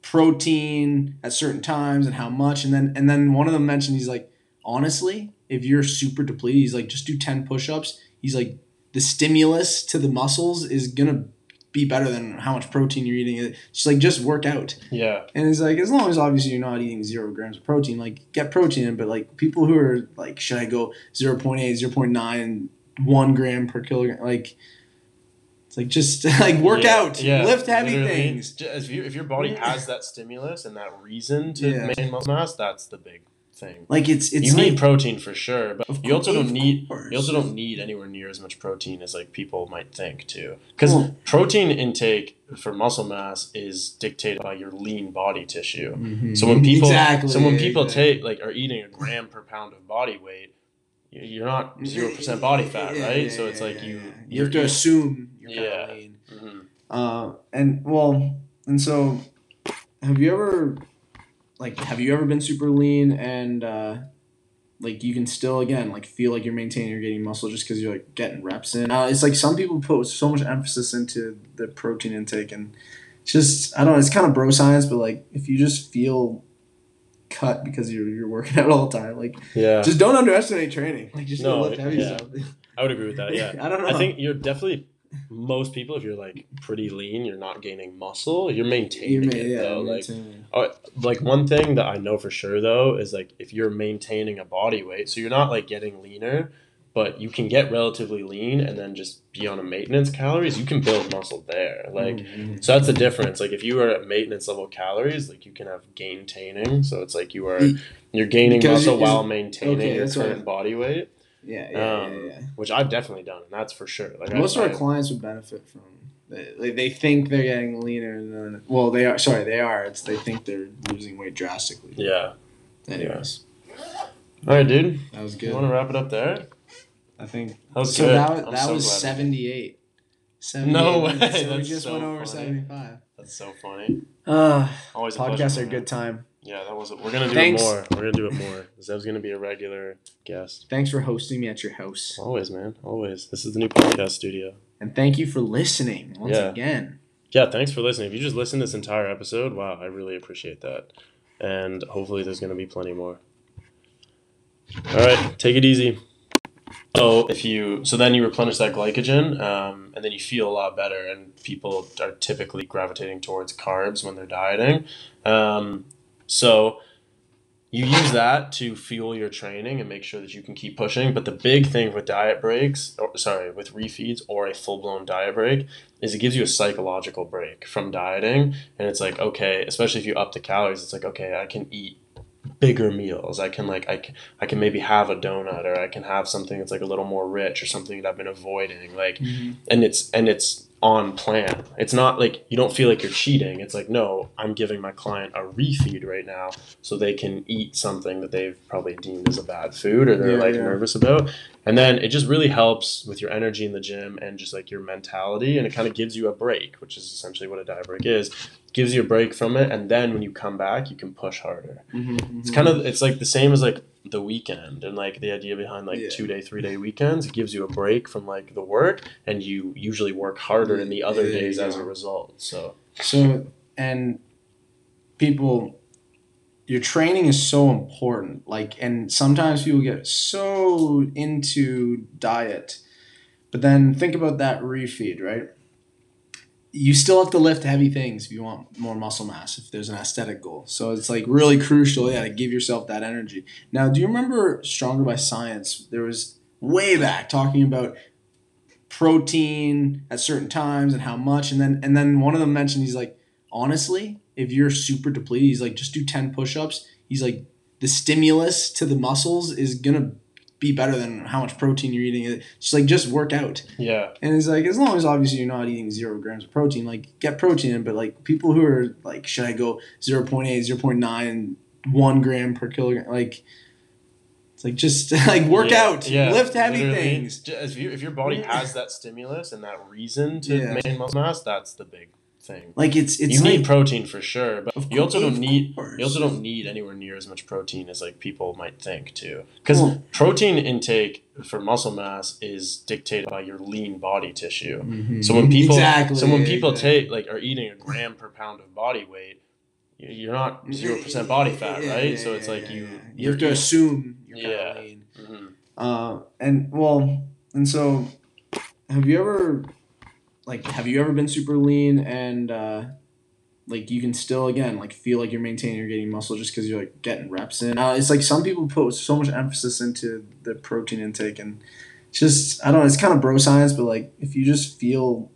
protein at certain times and how much, and then and then one of them mentioned he's like, honestly, if you're super depleted, he's like, just do ten push-ups. He's like, the stimulus to the muscles is gonna be better than how much protein you're eating. It's just like just work out. Yeah. And it's like as long as obviously you're not eating zero grams of protein, like get protein in, but like people who are like, should I go 0.8, 0.9, 1 gram per kilogram? Like it's like just [laughs] like work Yeah, out, yeah, lift heavy literally. things. If, you, if your body has that stimulus and that reason to Yeah. maintain muscle mass, that's the big thing. Like it's it's you need protein for sure, but Of you also course, don't need course. you also don't need anywhere near as much protein as like people might think too. Because Well- protein intake for muscle mass is dictated by your lean body tissue. Mhm. So when people exactly, so when people exactly. take like are eating a gram per pound of body weight, you- you're not zero percent body fat, Yeah, right? yeah, so it's yeah, like you you're have to assume you're Yeah. lean. Mhm. Uh, and well, and so, have you ever, like, have you ever been super lean and uh, like you can still again like feel like you're maintaining or getting muscle just because you're like getting reps in? Uh, it's like some people put so much emphasis into the protein intake and just I don't know. It's kind of bro science, but like if you just feel cut because you're you're working [laughs] out all the time, like Yeah. just don't underestimate training. Like just No, lift heavy yeah. stuff. I would agree with that. [laughs] Yeah. I don't know. I think you're definitely most people if you're like pretty lean, you're not gaining muscle, you're maintaining you it yeah, though. Like maintaining. like one thing that I know for sure though is like if you're maintaining a body weight, so you're not like getting leaner, but you can get relatively lean and then just be on a maintenance calories, you can build muscle there. Like Mhm. so that's the difference. Like if you are at maintenance level calories, like you can have gaintaining. So it's like you are you're gaining Because muscle you- while maintaining okay, your that's what I- current body weight, yeah, yeah, um, yeah, yeah. which I've definitely done, and that's for sure. Like I- Most of I- our clients would benefit from. They, like, they think they're getting leaner, and then well, they are. Sorry, they are. It's they think they're losing weight drastically. yeah. Anyways, All right, dude. that was good. You want to wrap it up there? I think That was so. good. That that so was seventy eight. No way, So we just so went over funny. seventy five. That's so funny. Uh, Always pleasure, podcasts are a good time. Yeah, that was. It. We're gonna do Thanks. it more. We're gonna do it more. Zev's gonna be a regular guest. Thanks for hosting me at your house, Always, man. Always. This is the new podcast studio. and thank you for listening once Yeah. again. Yeah, thanks for listening. If you just listened this entire episode, wow, I really appreciate that. And hopefully, there's gonna be plenty more. All right, take it easy. So if you so then you replenish that glycogen, um, and then you feel a lot better. And people are typically gravitating towards carbs when they're dieting. Um, so you use that to fuel your training and make sure that you can keep pushing. But the big thing with diet breaks, or sorry, with refeeds or a full blown diet break, is it gives you a psychological break from dieting. And it's like okay, especially if you up the calories, it's like okay, I can eat bigger meals. I can like I can, I can maybe have a donut or I can have something that's like a little more rich or something that I've been avoiding. Like mm-hmm. and it's and it's on plan. It's not like you don't feel like you're cheating. It's like no, I'm giving my client a refeed right now so they can eat something that they've probably deemed as a bad food or they're Yeah, like yeah. nervous about. And then it just really helps with your energy in the gym and just like your mentality and it kind of gives you a break, which is essentially what a diet break is. Gives you a break from it and then when you come back, you can push harder. Mm-hmm. It's kind of it's like the same as like the weekend and like the idea behind like Yeah. two day, three day weekends. Gives you a break from like the work and you usually work harder in the other you days as a result. So So, and people, your training is so important. Like, and sometimes people get so into diet, but then think about that refeed, right? You still have to lift heavy things if you want more muscle mass, if there's an aesthetic goal. So it's like really crucial, yeah, to give yourself that energy. Now, do you remember Stronger by Science? There was way back talking about protein at certain times and how much and then and then one of them mentioned he's like honestly if you're super depleted he's like just do 10 push-ups he's like the stimulus to the muscles is gonna be better than how much protein you're eating. It's just like just work out. Yeah, and it's like as long as obviously you're not eating zero grams of protein like get protein in but like people who are like should i go 0.8 0.9 1 gram per kilogram like it's like just [laughs] like work Yeah, out. Yeah, lift heavy literally. things. If, you, if your body has that stimulus and that reason to Yeah. maintain muscle mass, that's the big thing. like it's it's you need protein for sure, but Of you also course, don't need of you also don't need anywhere near as much protein as like people might think too. Because Well- protein intake for muscle mass is dictated by your lean body tissue. Mhm. So when people exactly so when people take like are eating a gram per pound of body weight, you- you're not zero percent body fat, Yeah, right? yeah, so it's yeah, like you you have to assume you're Yeah. lean. Mhm. Uh, and well, and so, have you ever, like, have you ever been super lean and uh, like you can still again like feel like you're maintaining you're getting muscle just because you're like getting reps in. Uh, it's like some people put so much emphasis into the protein intake and just I don't know. It's kind of bro science, but like if you just feel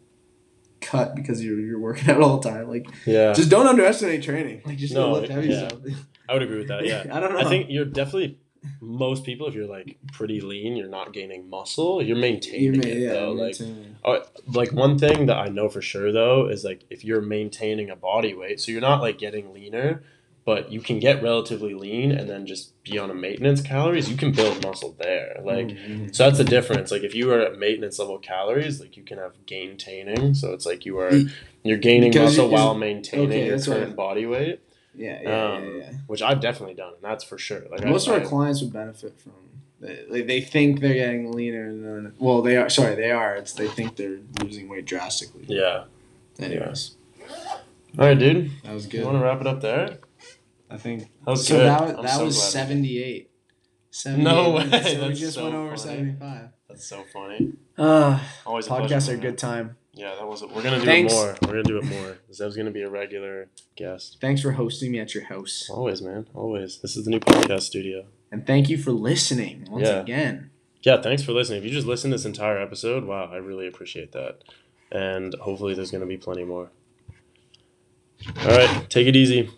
cut because you're you're working [laughs] out all the time, like Yeah, just don't underestimate training. Like just No, lift heavy yeah. stuff. I would agree with that. Yeah, [laughs] I don't know. I think you're definitely most people. If you're like pretty lean, you're not gaining muscle. You're maintaining you it yeah, though. Like. Oh, like one thing that I know for sure though is like if you're maintaining a body weight, so you're not like getting leaner, but you can get relatively lean and then just be on a maintenance calories, you can build muscle there. Like Mhm. so that's the difference. Like if you are at maintenance level calories, like you can have gaintaining. So it's like you are you're gaining because muscle while maintaining okay, your current body weight, yeah, yeah, um, yeah, yeah. which I've definitely done, and that's for sure. Like I- Most of I, our clients would benefit from. They, they, think they're getting leaner, and then well, they are. Sorry, they are. It's they think they're losing weight drastically. yeah. Anyways, All right, dude. that was good. You want to wrap it up there? I think That was so. good. That was, that so was seventy eight. 78 No way, minutes, So we just so went over funny. seventy five. That's so funny. Uh, Always pleasure, podcasts are a good time. Yeah, that was it. We're gonna do Thanks. it more. We're gonna do it more. Zev's gonna be a regular guest. Thanks for hosting me at your house, Always, man. Always. This is the new podcast studio. and thank you for listening once Yeah. again. Yeah, thanks for listening. If you just listened this entire episode, wow, I really appreciate that. And hopefully there's gonna be plenty more. All right, take it easy.